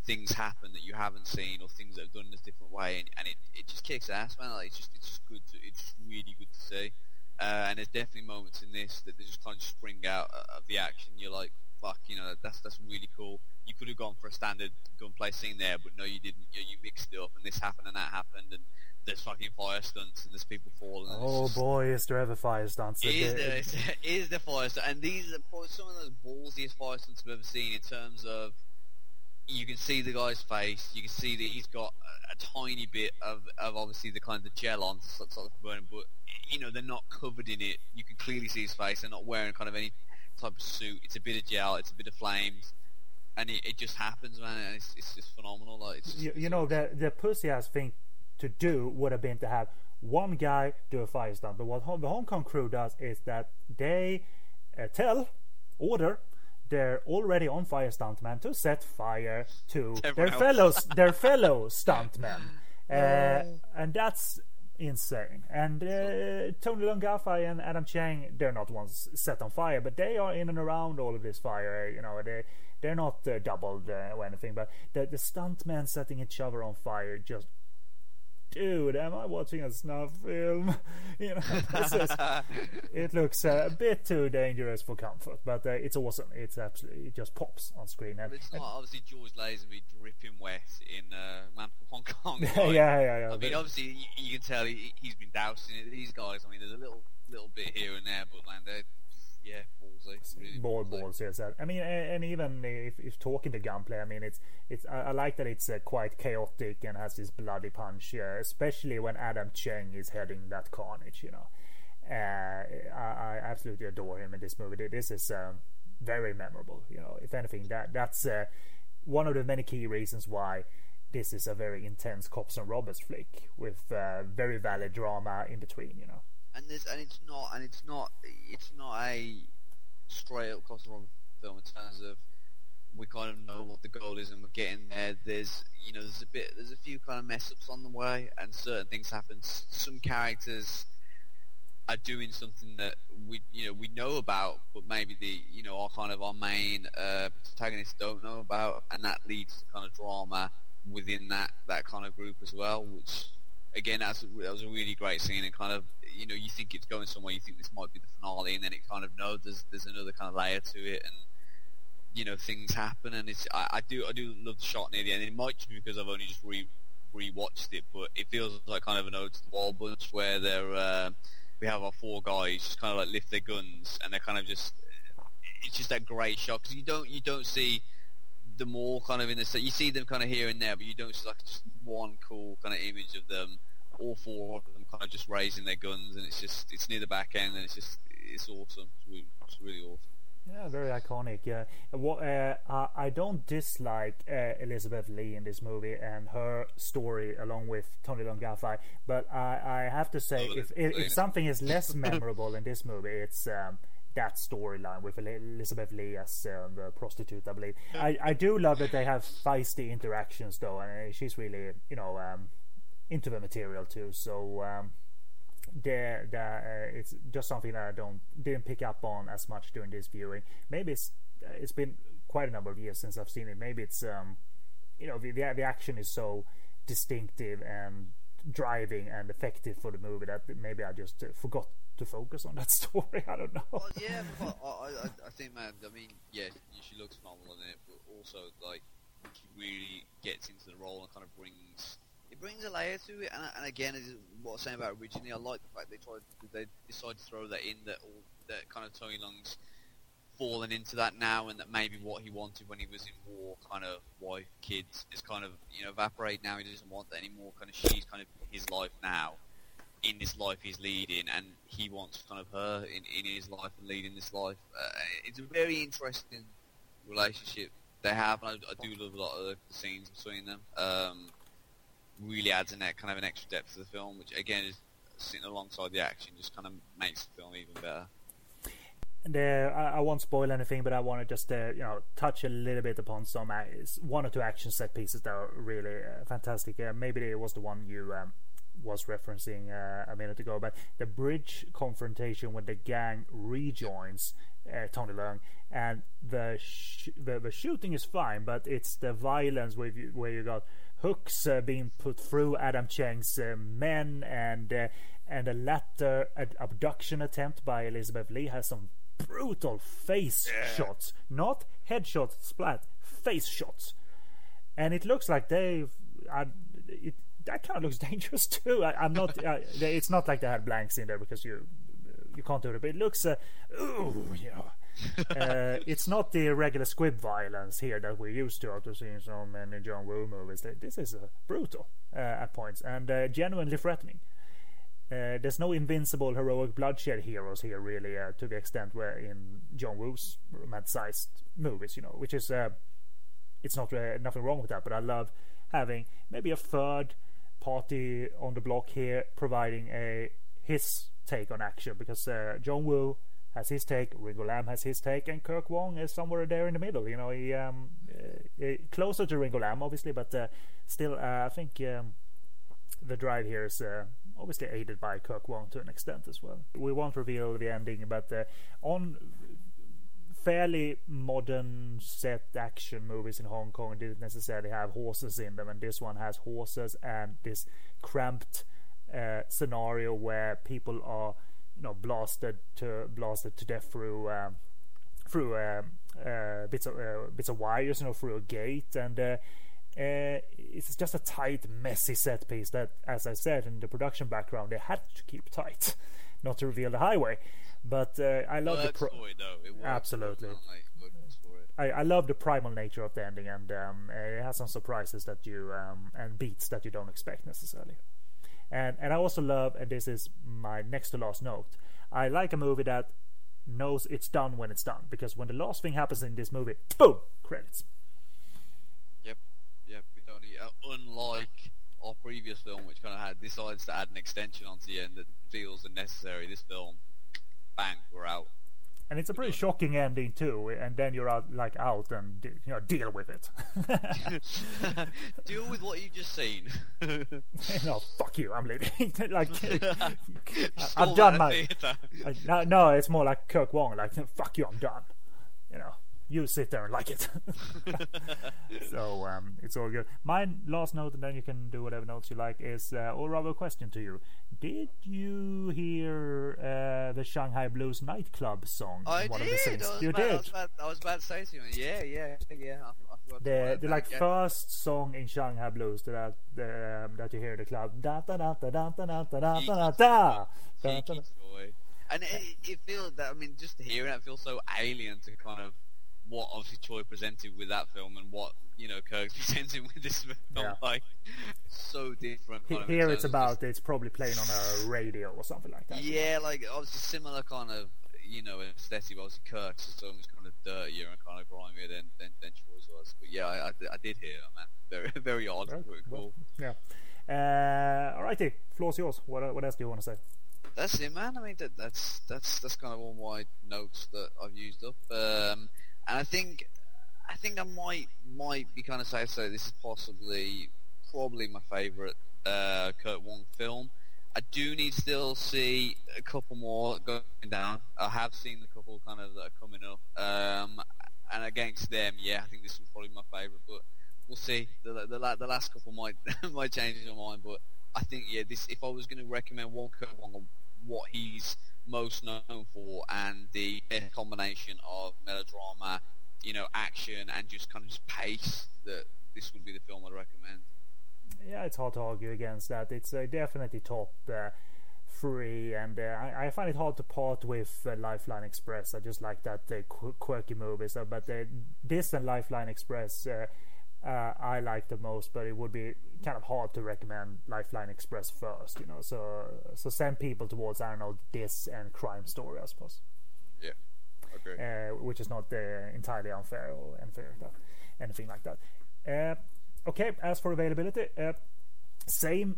things happen that you haven't seen, or things that are done in a different way, and, and it, it just kicks ass, man. Like, it's just it's just good. To, it's really good to see. Uh, and there's definitely moments in this that they just kind of spring out of the action. You're like, fuck, you know, that's that's really cool you could have gone for a standard gunplay scene there, but no, you didn't. You, you mixed it up, and this happened and that happened, and there's fucking fire stunts, and there's people falling. Oh just, boy, is there ever fire stunts? Is there, is, there fire stunts? And these are probably some of the ballsiest fire stunts I've ever seen in terms of you can see the guy's face. You can see that he's got a, a tiny bit of, of obviously the kind of gel on, sort, sort of burning, but you know they're not covered in it. You can clearly see his face. They're not wearing kind of any type of suit. It's a bit of gel. It's a bit of flames, and it, it just happens, man. It's, it's just phenomenal. Like it's just, You, you know, the the pussy ass thing to do would have been to have one guy do a fire stunt. But what the Hong Kong crew does is that they uh, tell, order their already on fire stuntman to set fire to their Everyone else. fellows, their fellow stuntmen, uh, and that's insane. And uh, Tony Leung Ka-fai and Adam Cheng, they're not ones set on fire, but they are in and around all of this fire. You know, they they're not uh, doubled uh, or anything, but the the stuntmen setting each other on fire just. Dude, am I watching a snuff film? You know, is, it looks uh, a bit too dangerous for comfort, but uh, it's awesome. It's absolutely it just pops on screen. And, But it's and- not obviously George Lazenby dripping wet in uh, Man from Hong Kong. yeah, right? yeah, yeah, yeah. I mean, obviously you, you can tell he, he's been dousing it. These guys, I mean, there's a little little bit here and there, but man, they're yeah, ballsy. Really Ball ballsy. balls, yes. I mean, and even if, if talking to gunplay, I mean, it's it's. I, I like that it's uh, quite chaotic and has this bloody punch, uh, especially when Adam Cheng is heading that carnage. You know, uh, I, I absolutely adore him in this movie. This is um, very memorable. You know, if anything, that that's uh, one of the many key reasons why this is a very intense cops and robbers flick with uh, very valid drama in between. You know. And there's and it's not and it's not it's not a straight up Costa Rica film in terms of we kind of know what the goal is and we're getting there. There's you know there's a bit there's a few kind of mess ups on the way and certain things happen. Some characters are doing something that we you know we know about, but maybe the you know our kind of our main uh, protagonists don't know about, and that leads to kind of drama within that that kind of group as well, which again, that's that was a really great scene, and kind of you know you think it's going somewhere, you think this might be the finale, and then it kind of no, there's there's another kind of layer to it, and you know things happen, and it's I, I do I do love the shot near the end. It might just be because I've only just re rewatched it, but it feels like kind of an ode to the Wild Bunch where they're uh, we have our four guys just kind of like lift their guns, and they're kind of just it's just that great shot because you don't you don't see them all kind of in the. You see them kind of here and there, but you don't see like just one cool kind of image of them. All four of them kind of just raising their guns, and it's just it's near the back end, and it's just it's awesome. It's really, it's really awesome. Yeah, very iconic. Yeah, what uh, I don't dislike uh, Elizabeth Lee in this movie and her story along with Tony Leung Ka-fai, but I, I have to say, Oh, if, if if something is less memorable in this movie, it's um, that storyline with Elizabeth Lee as um, the prostitute. I believe. I, I do love that they have feisty interactions though, and uh, she's really you know um, into the material too. So. Um, there, there uh, it's just something that I don't didn't pick up on as much during this viewing. Maybe it's uh, it's been quite a number of years since I've seen it. Maybe it's um, you know the the, the action is so distinctive and driving and effective for the movie that maybe I just uh, forgot to focus on that story. I don't know. Well, yeah, but I, I, I think, man. I mean, yeah, she looks phenomenal in it, but also like she really gets into the role and kind of brings it brings a layer to it. And, and again, is what I was saying about originally. I like the fact they tried they decided to throw that in that all that kind of Tony Leung's fallen into that now, and that maybe what he wanted when he was in war, kind of wife, kids, is kind of you know evaporate now. He doesn't want that anymore. Kind of she's kind of his life now in this life he's leading, and he wants kind of her in, in his life and leading this life. Uh, it's a very interesting relationship they have, and I, I do love a lot of the scenes between them. Um, really adds that kind of an extra depth to the film, which again is sitting alongside the action, just kind of makes the film even better. And, uh, I, I won't spoil anything, but I want to just uh, you know touch a little bit upon some uh, one or two action set pieces that are really uh, fantastic. Uh, maybe it was the one you um, was referencing uh, a minute ago, but the bridge confrontation when the gang rejoins uh, Tony Leung, and the, sh- the the shooting is fine, but it's the violence where you, where you got hooks uh, being put through Adam Cheng's uh, men, and uh, and a latter ad- abduction attempt by Elizabeth Lee has some brutal face shots, not headshot splat, face shots, and it looks like they've. I, it, that kind of looks dangerous too. I, I'm not. Uh, it's not like they had blanks in there because you you can't do it, but it looks. Uh, ooh, you know. uh, it's not the regular squib violence here that we're used to after seeing so many John Woo movies. This is uh, brutal uh, at points and uh, genuinely threatening. Uh, there's no invincible heroic bloodshed heroes here, really, uh, to the extent where in John Woo's romanticized movies, you know, which is it's not nothing wrong with that. But I love having maybe a third party on the block here, providing a his take on action because John Woo has his take, Ringo Lam has his take, and Kirk Wong is somewhere there in the middle. You know, he um, uh, closer to Ringo Lam, obviously, but uh, still, uh, I think um, the drive here is uh, obviously aided by Kirk Wong to an extent as well. We won't reveal the ending, but uh, on fairly modern set action movies in Hong Kong didn't necessarily have horses in them, and this one has horses and this cramped uh, scenario where people are you know blasted to blasted to death through um, through uh, uh, bits of uh, bits of wires, you know, through a gate, and uh, uh, it's just a tight, messy set piece that, as I said in the production background, they had to keep tight, not to reveal the highway. But uh, I love well, the pro- absolutely. I, I love the primal nature of the ending, and um, it has some surprises that you um, and beats that you don't expect necessarily. And and I also love, and this is my next to last note. I like a movie that knows it's done when it's done because when the last thing happens in this movie, boom, credits. Yep, yep. We don't need, uh, unlike our previous film, which kind of had decides to add an extension onto the end that feels unnecessary. This film, bang, we're out and it's a pretty shocking ending too. And then you're out like out and you know deal with it. deal with what you just seen. no, fuck you. I'm leaving. like I'm done, mate. No, no, it's more like Kirk Wong. Like fuck you, I'm done. You know you sit there and like it. so um, it's all good. My last note, and then you can do whatever notes you like, is uh, or rather a question to you. Did you hear uh, the Shanghai Blues nightclub song? I one did. Of the scenes? I you about, did. I was, about, I was about to say to you, yeah, yeah, yeah. I, I the the like yeah. first song in Shanghai Blues that um, that you hear in the club. Da da da da da da da da da da da. And it, it feels that I mean, just hearing it feels so alien to kind of what obviously Tsui presented with that film and what you know Kirk presented with this film. Yeah. Like so different. Here it's about it's probably playing on a radio or something like that. Yeah, like obviously similar kind of you know aesthetic. Obviously Kirk's is almost kind of dirtier and kind of grimier than than, than Tsui's was. But yeah, I, I, I did hear that man. Very very odd. Right. Very cool. Well, yeah. Uh, alrighty, floor's yours. What what else do you want to say? That's it, man. I mean, that, that's that's that's kind of all my notes that I've used up. Um, and I think I think I might might be kind of say this is possibly probably my favourite uh, Kirk Wong film. I do need still see a couple more going down. I have seen a couple kind of that are coming up, um, and against them, yeah, I think this is probably my favourite. But we'll see. The, the, the last couple might might change my mind, but I think yeah, this if I was going to recommend one Kirk Wong, what he's most known for and the combination of melodrama, you know, action and just kind of just pace that this would be the film I'd recommend. Yeah, it's hard to argue against that. It's uh, definitely top uh, three, and uh, I, I, find it hard to part with uh, Lifeline Express. I just like that uh, qu- quirky movie. So, but uh, this and Lifeline Express uh, I like the most, but it would be kind of hard to recommend Lifeline Express first, you know. So so send people towards I don't know this and Crime Story, I suppose. Yeah, okay. Uh, which is not uh, entirely unfair or unfair, that, anything like that. Uh, okay, as for availability, uh, same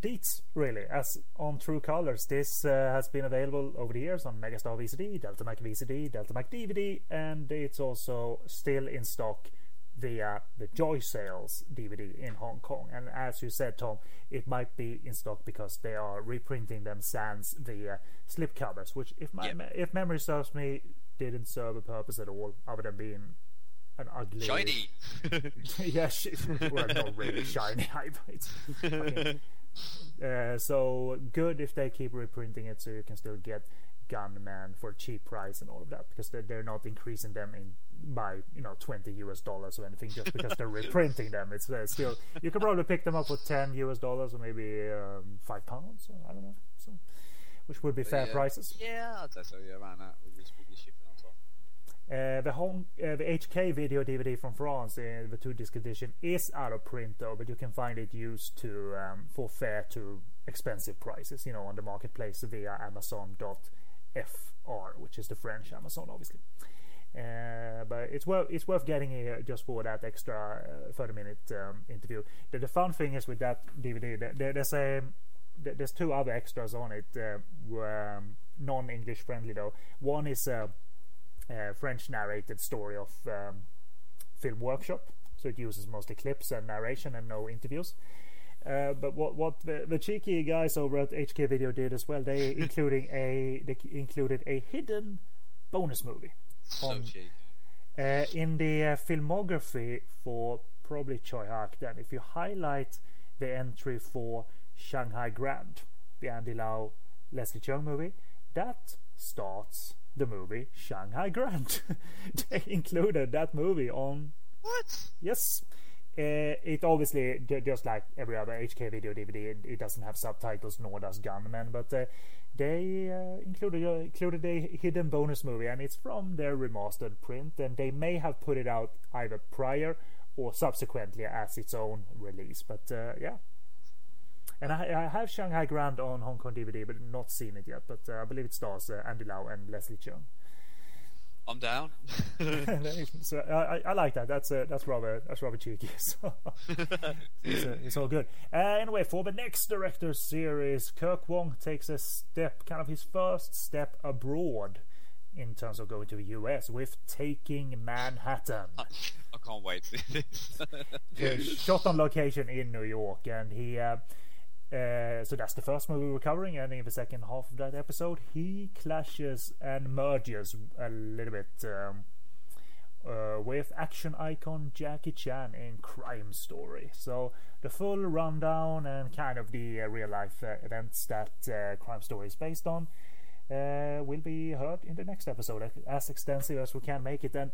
deets really as on True Colors. This uh, has been available over the years on Megastar VCD, Deltamac VCD, Deltamac DVD, and it's also still in stock via the Joy Sales DVD in Hong Kong. And as you said, Tom, it might be in stock because they are reprinting them sans the uh, slip covers, which, if my yep. if memory serves me, didn't serve a purpose at all other than being an ugly shiny. yeah, sh- well, not really shiny. uh, so good if they keep reprinting it, so you can still get Gunmen for a cheap price and all of that because they're, they're not increasing them in by you know 20 US dollars or anything just because they're reprinting them. It's uh, still you can probably pick them up for 10 US dollars or maybe um, five pounds. Or, I don't know, so, which would be fair yeah. prices. Yeah, I'd say so. Yeah, around that this, with this shipping on top. Uh, the home, uh, the HK video DVD from France, uh, the two disc edition, is out of print though, but you can find it used to um, for fair to expensive prices, you know, on the marketplace via Amazon.fr, which is the French Amazon, obviously. Uh, but it's worth it's worth getting here just for that extra uh, 30 minute um, interview. The, the, fun thing is with that DVD, there, there's a there's two other extras on it, uh, um, non English friendly though. One is a, a French narrated story of um, Film Workshop, so it uses mostly clips and narration and no interviews. Uh, but what what the, the, cheeky guys over at HK Video did as well, they including a they included a hidden bonus movie. So on, cheap. uh, in the uh, filmography for probably Tsui Hark, then if you highlight the entry for Shanghai Grand, the Andy Lau Leslie Cheung movie, that starts the movie Shanghai Grand. they included that movie on. What? Yes. Uh, it obviously, just like every other HK video DVD, it, it doesn't have subtitles, nor does Gunmen, but uh, they uh, included uh, included a hidden bonus movie, and it's from their remastered print, and they may have put it out either prior or subsequently as its own release. But uh, yeah, and I, I, have Shanghai Grand on Hong Kong DVD, but not seen it yet. But uh, I believe it stars uh, Andy Lau and Leslie Cheung. I'm down. so I, I, like that. That's uh, that's rather that's rather cheeky. So it's, uh, it's, all good. Uh, anyway, for the next director series, Kirk Wong takes a step, kind of his first step abroad in terms of going to the US with Taking Manhattan. I, I can't wait to see this. shot on location in New York, and he uh, uh, so that's the first movie we're covering, and in the second half of that episode, he clashes and merges a little bit um, uh, with action icon Jackie Chan in Crime Story. So the full rundown and kind of the uh, real life uh, events that uh, Crime Story is based on will be heard in the next episode, as extensive as we can make it. And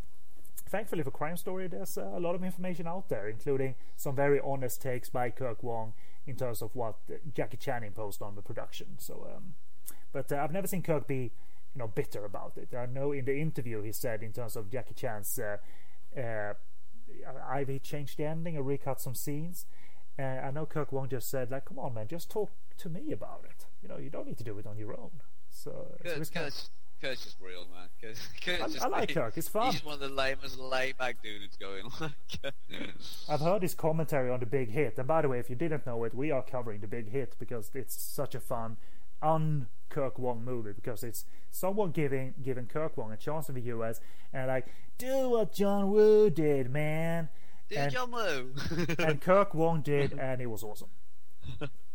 thankfully for Crime Story, there's a lot of information out there, including some very honest takes by Kirk Wong in terms of what Jackie Chan imposed on the production. So, um, but uh, I've never seen Kirk be, you know, bitter about it. I know in the interview he said in terms of Jackie Chan's, uh, uh, either changed the ending or recut some scenes. Uh, I know Kirk Wong just said like, "Come on, man, just talk to me about it. You know, you don't need to do it on your own." So, Good, so Kirk's just real, man. Kirk's I, just I like Kirk. He's fun. He's one of the lamest layback dudes going. Like, uh, I've heard his commentary on the big hit, and by the way, if you didn't know it, we are covering the big hit because it's such a fun, un Kirk Wong movie because it's someone giving giving Kirk Wong a chance in the US and like do what John Woo did, man. Did and, John Woo? and Kirk Wong did, and it was awesome.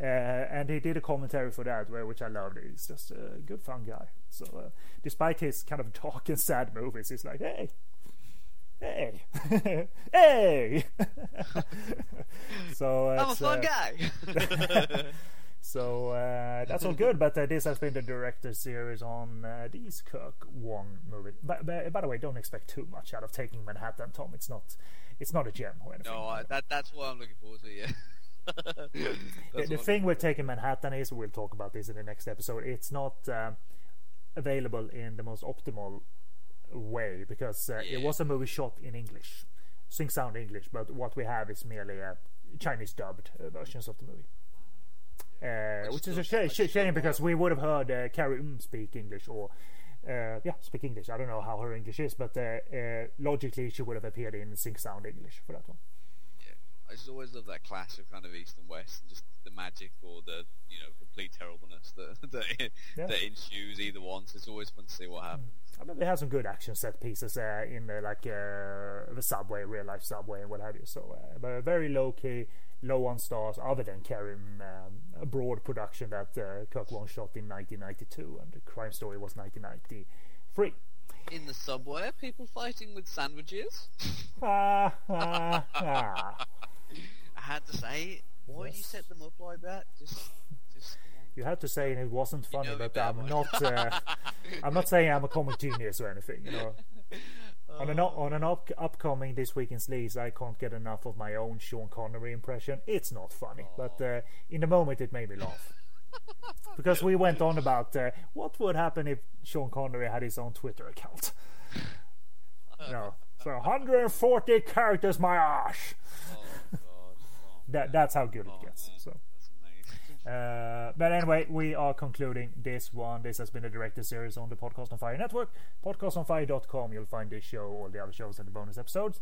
Uh, and he did a commentary for that, which I loved. He's just a good, fun guy. So, uh, despite his kind of dark and sad movies, he's like, hey, hey, hey. so I'm a fun uh, guy. so uh, that's all good. But uh, this has been the director series on uh, these Kirk Wong movies. But, but, by the way, don't expect too much out of Taking Manhattan, Tom. It's not, it's not a gem or anything. No, I, that that's what I'm looking forward to. Yeah the, the thing with taking Manhattan is, we'll talk about this in the next episode. It's not uh, available in the most optimal way because uh, yeah. it was a movie shot in English, sing sound English, but what we have is merely uh, Chinese dubbed uh, versions of the movie. Uh, which is a sh- sh- shame because we would have heard uh, Carrie um speak English or uh, yeah, speak English. I don't know how her English is, but logically she would have appeared in sync sound English for that one. I just always love that clash of kind of East and West, and just the magic or the you know complete terribleness that that, yeah. that ensues either one. So it's always fun to see what happens. I mean, they have some good action set pieces uh, in the, like uh, the subway, real life subway, and what have you. So, uh, but very low key, low on stars, other than Karim, um, a broad production that uh, Kirk Wong shot in 1992, and the Crime Story was 1993. In the subway, people fighting with sandwiches. ah, ah, ah. I had to say it. Why yes. you set them up like that? Just, just. You had to say it wasn't funny, you know but I'm not. Uh, I'm not saying I'm a comic genius or anything. You know. On an on an up, upcoming this week in Sleaze, I can't get enough of my own Sean Connery impression. It's not funny, oh. but uh, in the moment it made me laugh because we went on about uh, what would happen if Sean Connery had his own Twitter account. no. So 140 characters, my ass. Oh. Oh, That that's how good oh, it gets. So. Uh, but anyway, we are concluding this one. This has been a director series on the Podcast on Fire network. Podcastonfire.com. You'll find this show, all the other shows, and the bonus episodes.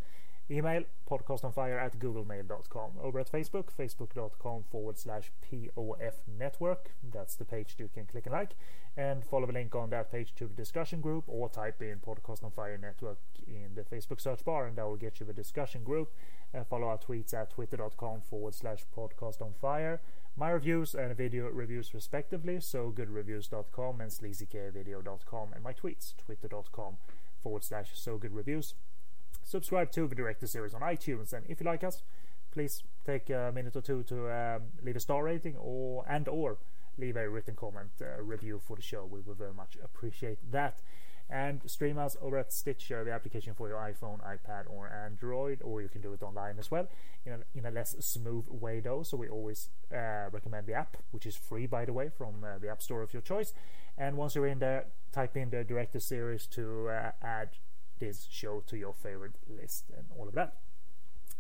Email podcastonfire at googlemail.com. Over at Facebook, facebook.com forward slash POF network. That's the page you can click and like. And follow the link on that page to the discussion group or type in Podcast on Fire network in the Facebook search bar and that will get you the discussion group. Follow our tweets at twitter.com forward slash podcast on fire. My reviews and video reviews respectively, so goodreviews.com and sleazykvideo.com, and my tweets, twitter.com forward slash so good reviews. Subscribe to the director series on iTunes, and if you like us, please take a minute or two to um, leave a star rating or and or leave a written comment uh, review for the show. We would very much appreciate that. And stream us over at Stitcher, the application for your iPhone, iPad, or Android, or you can do it online as well in a, in a less smooth way, though. So we always uh, recommend the app, which is free, by the way, from uh, the App Store of your choice. And once you're in there, type in the director series to uh, add this show to your favorite list and all of that.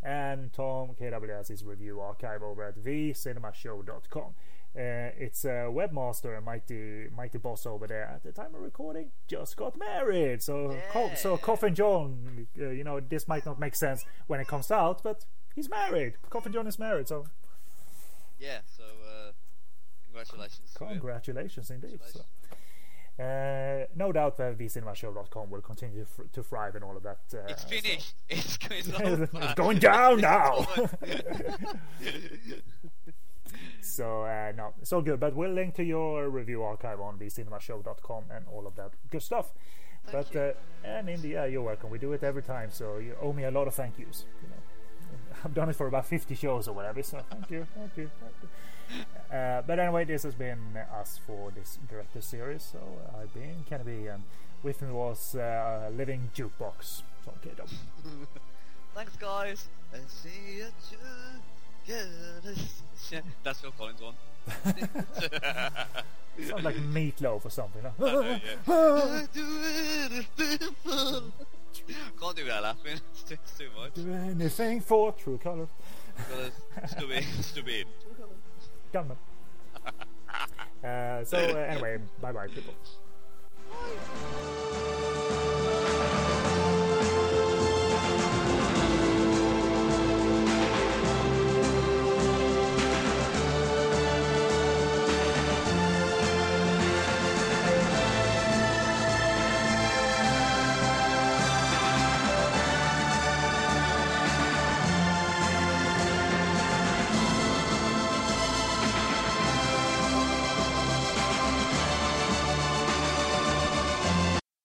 And Tom KWS is review archive over at thecinemashow.com. Uh, it's a webmaster and mighty mighty boss over there at the time of recording just got married. So Co- so Coffin John, uh, you know this might not make sense when it comes out, but he's married. Coffin John is married, so Yeah. So uh, congratulations. congratulations indeed. So. Congratulations. Uh, no doubt that thecinemashow.com will continue to, to thrive and all of that. Uh, It's so- finished. It's going, It's going down It's now. over. So uh, no, it's all good. But we'll link to your review archive on thecinemashow.com and all of that good stuff. Thank but you. uh, and in the yeah, you're welcome. We do it every time, so you owe me a lot of thank yous. You know, I've done it for about 50 shows or whatever. So thank you, thank you, thank you. Uh, but anyway, this has been us for this director series. So uh, I've been Kennedy, and with me was uh, Living Jukebox. Tom Kiddo. Thanks, guys. Let's see you together. Yeah, That's Phil Collins one. Sounds like Meat Loaf or something. huh? I'd do anything for- Can't do that laughing. It's too, it's too much. Do anything for true color. Gotta stub in, stub in. Gunmen. uh, so uh, anyway, bye bye people. Bye.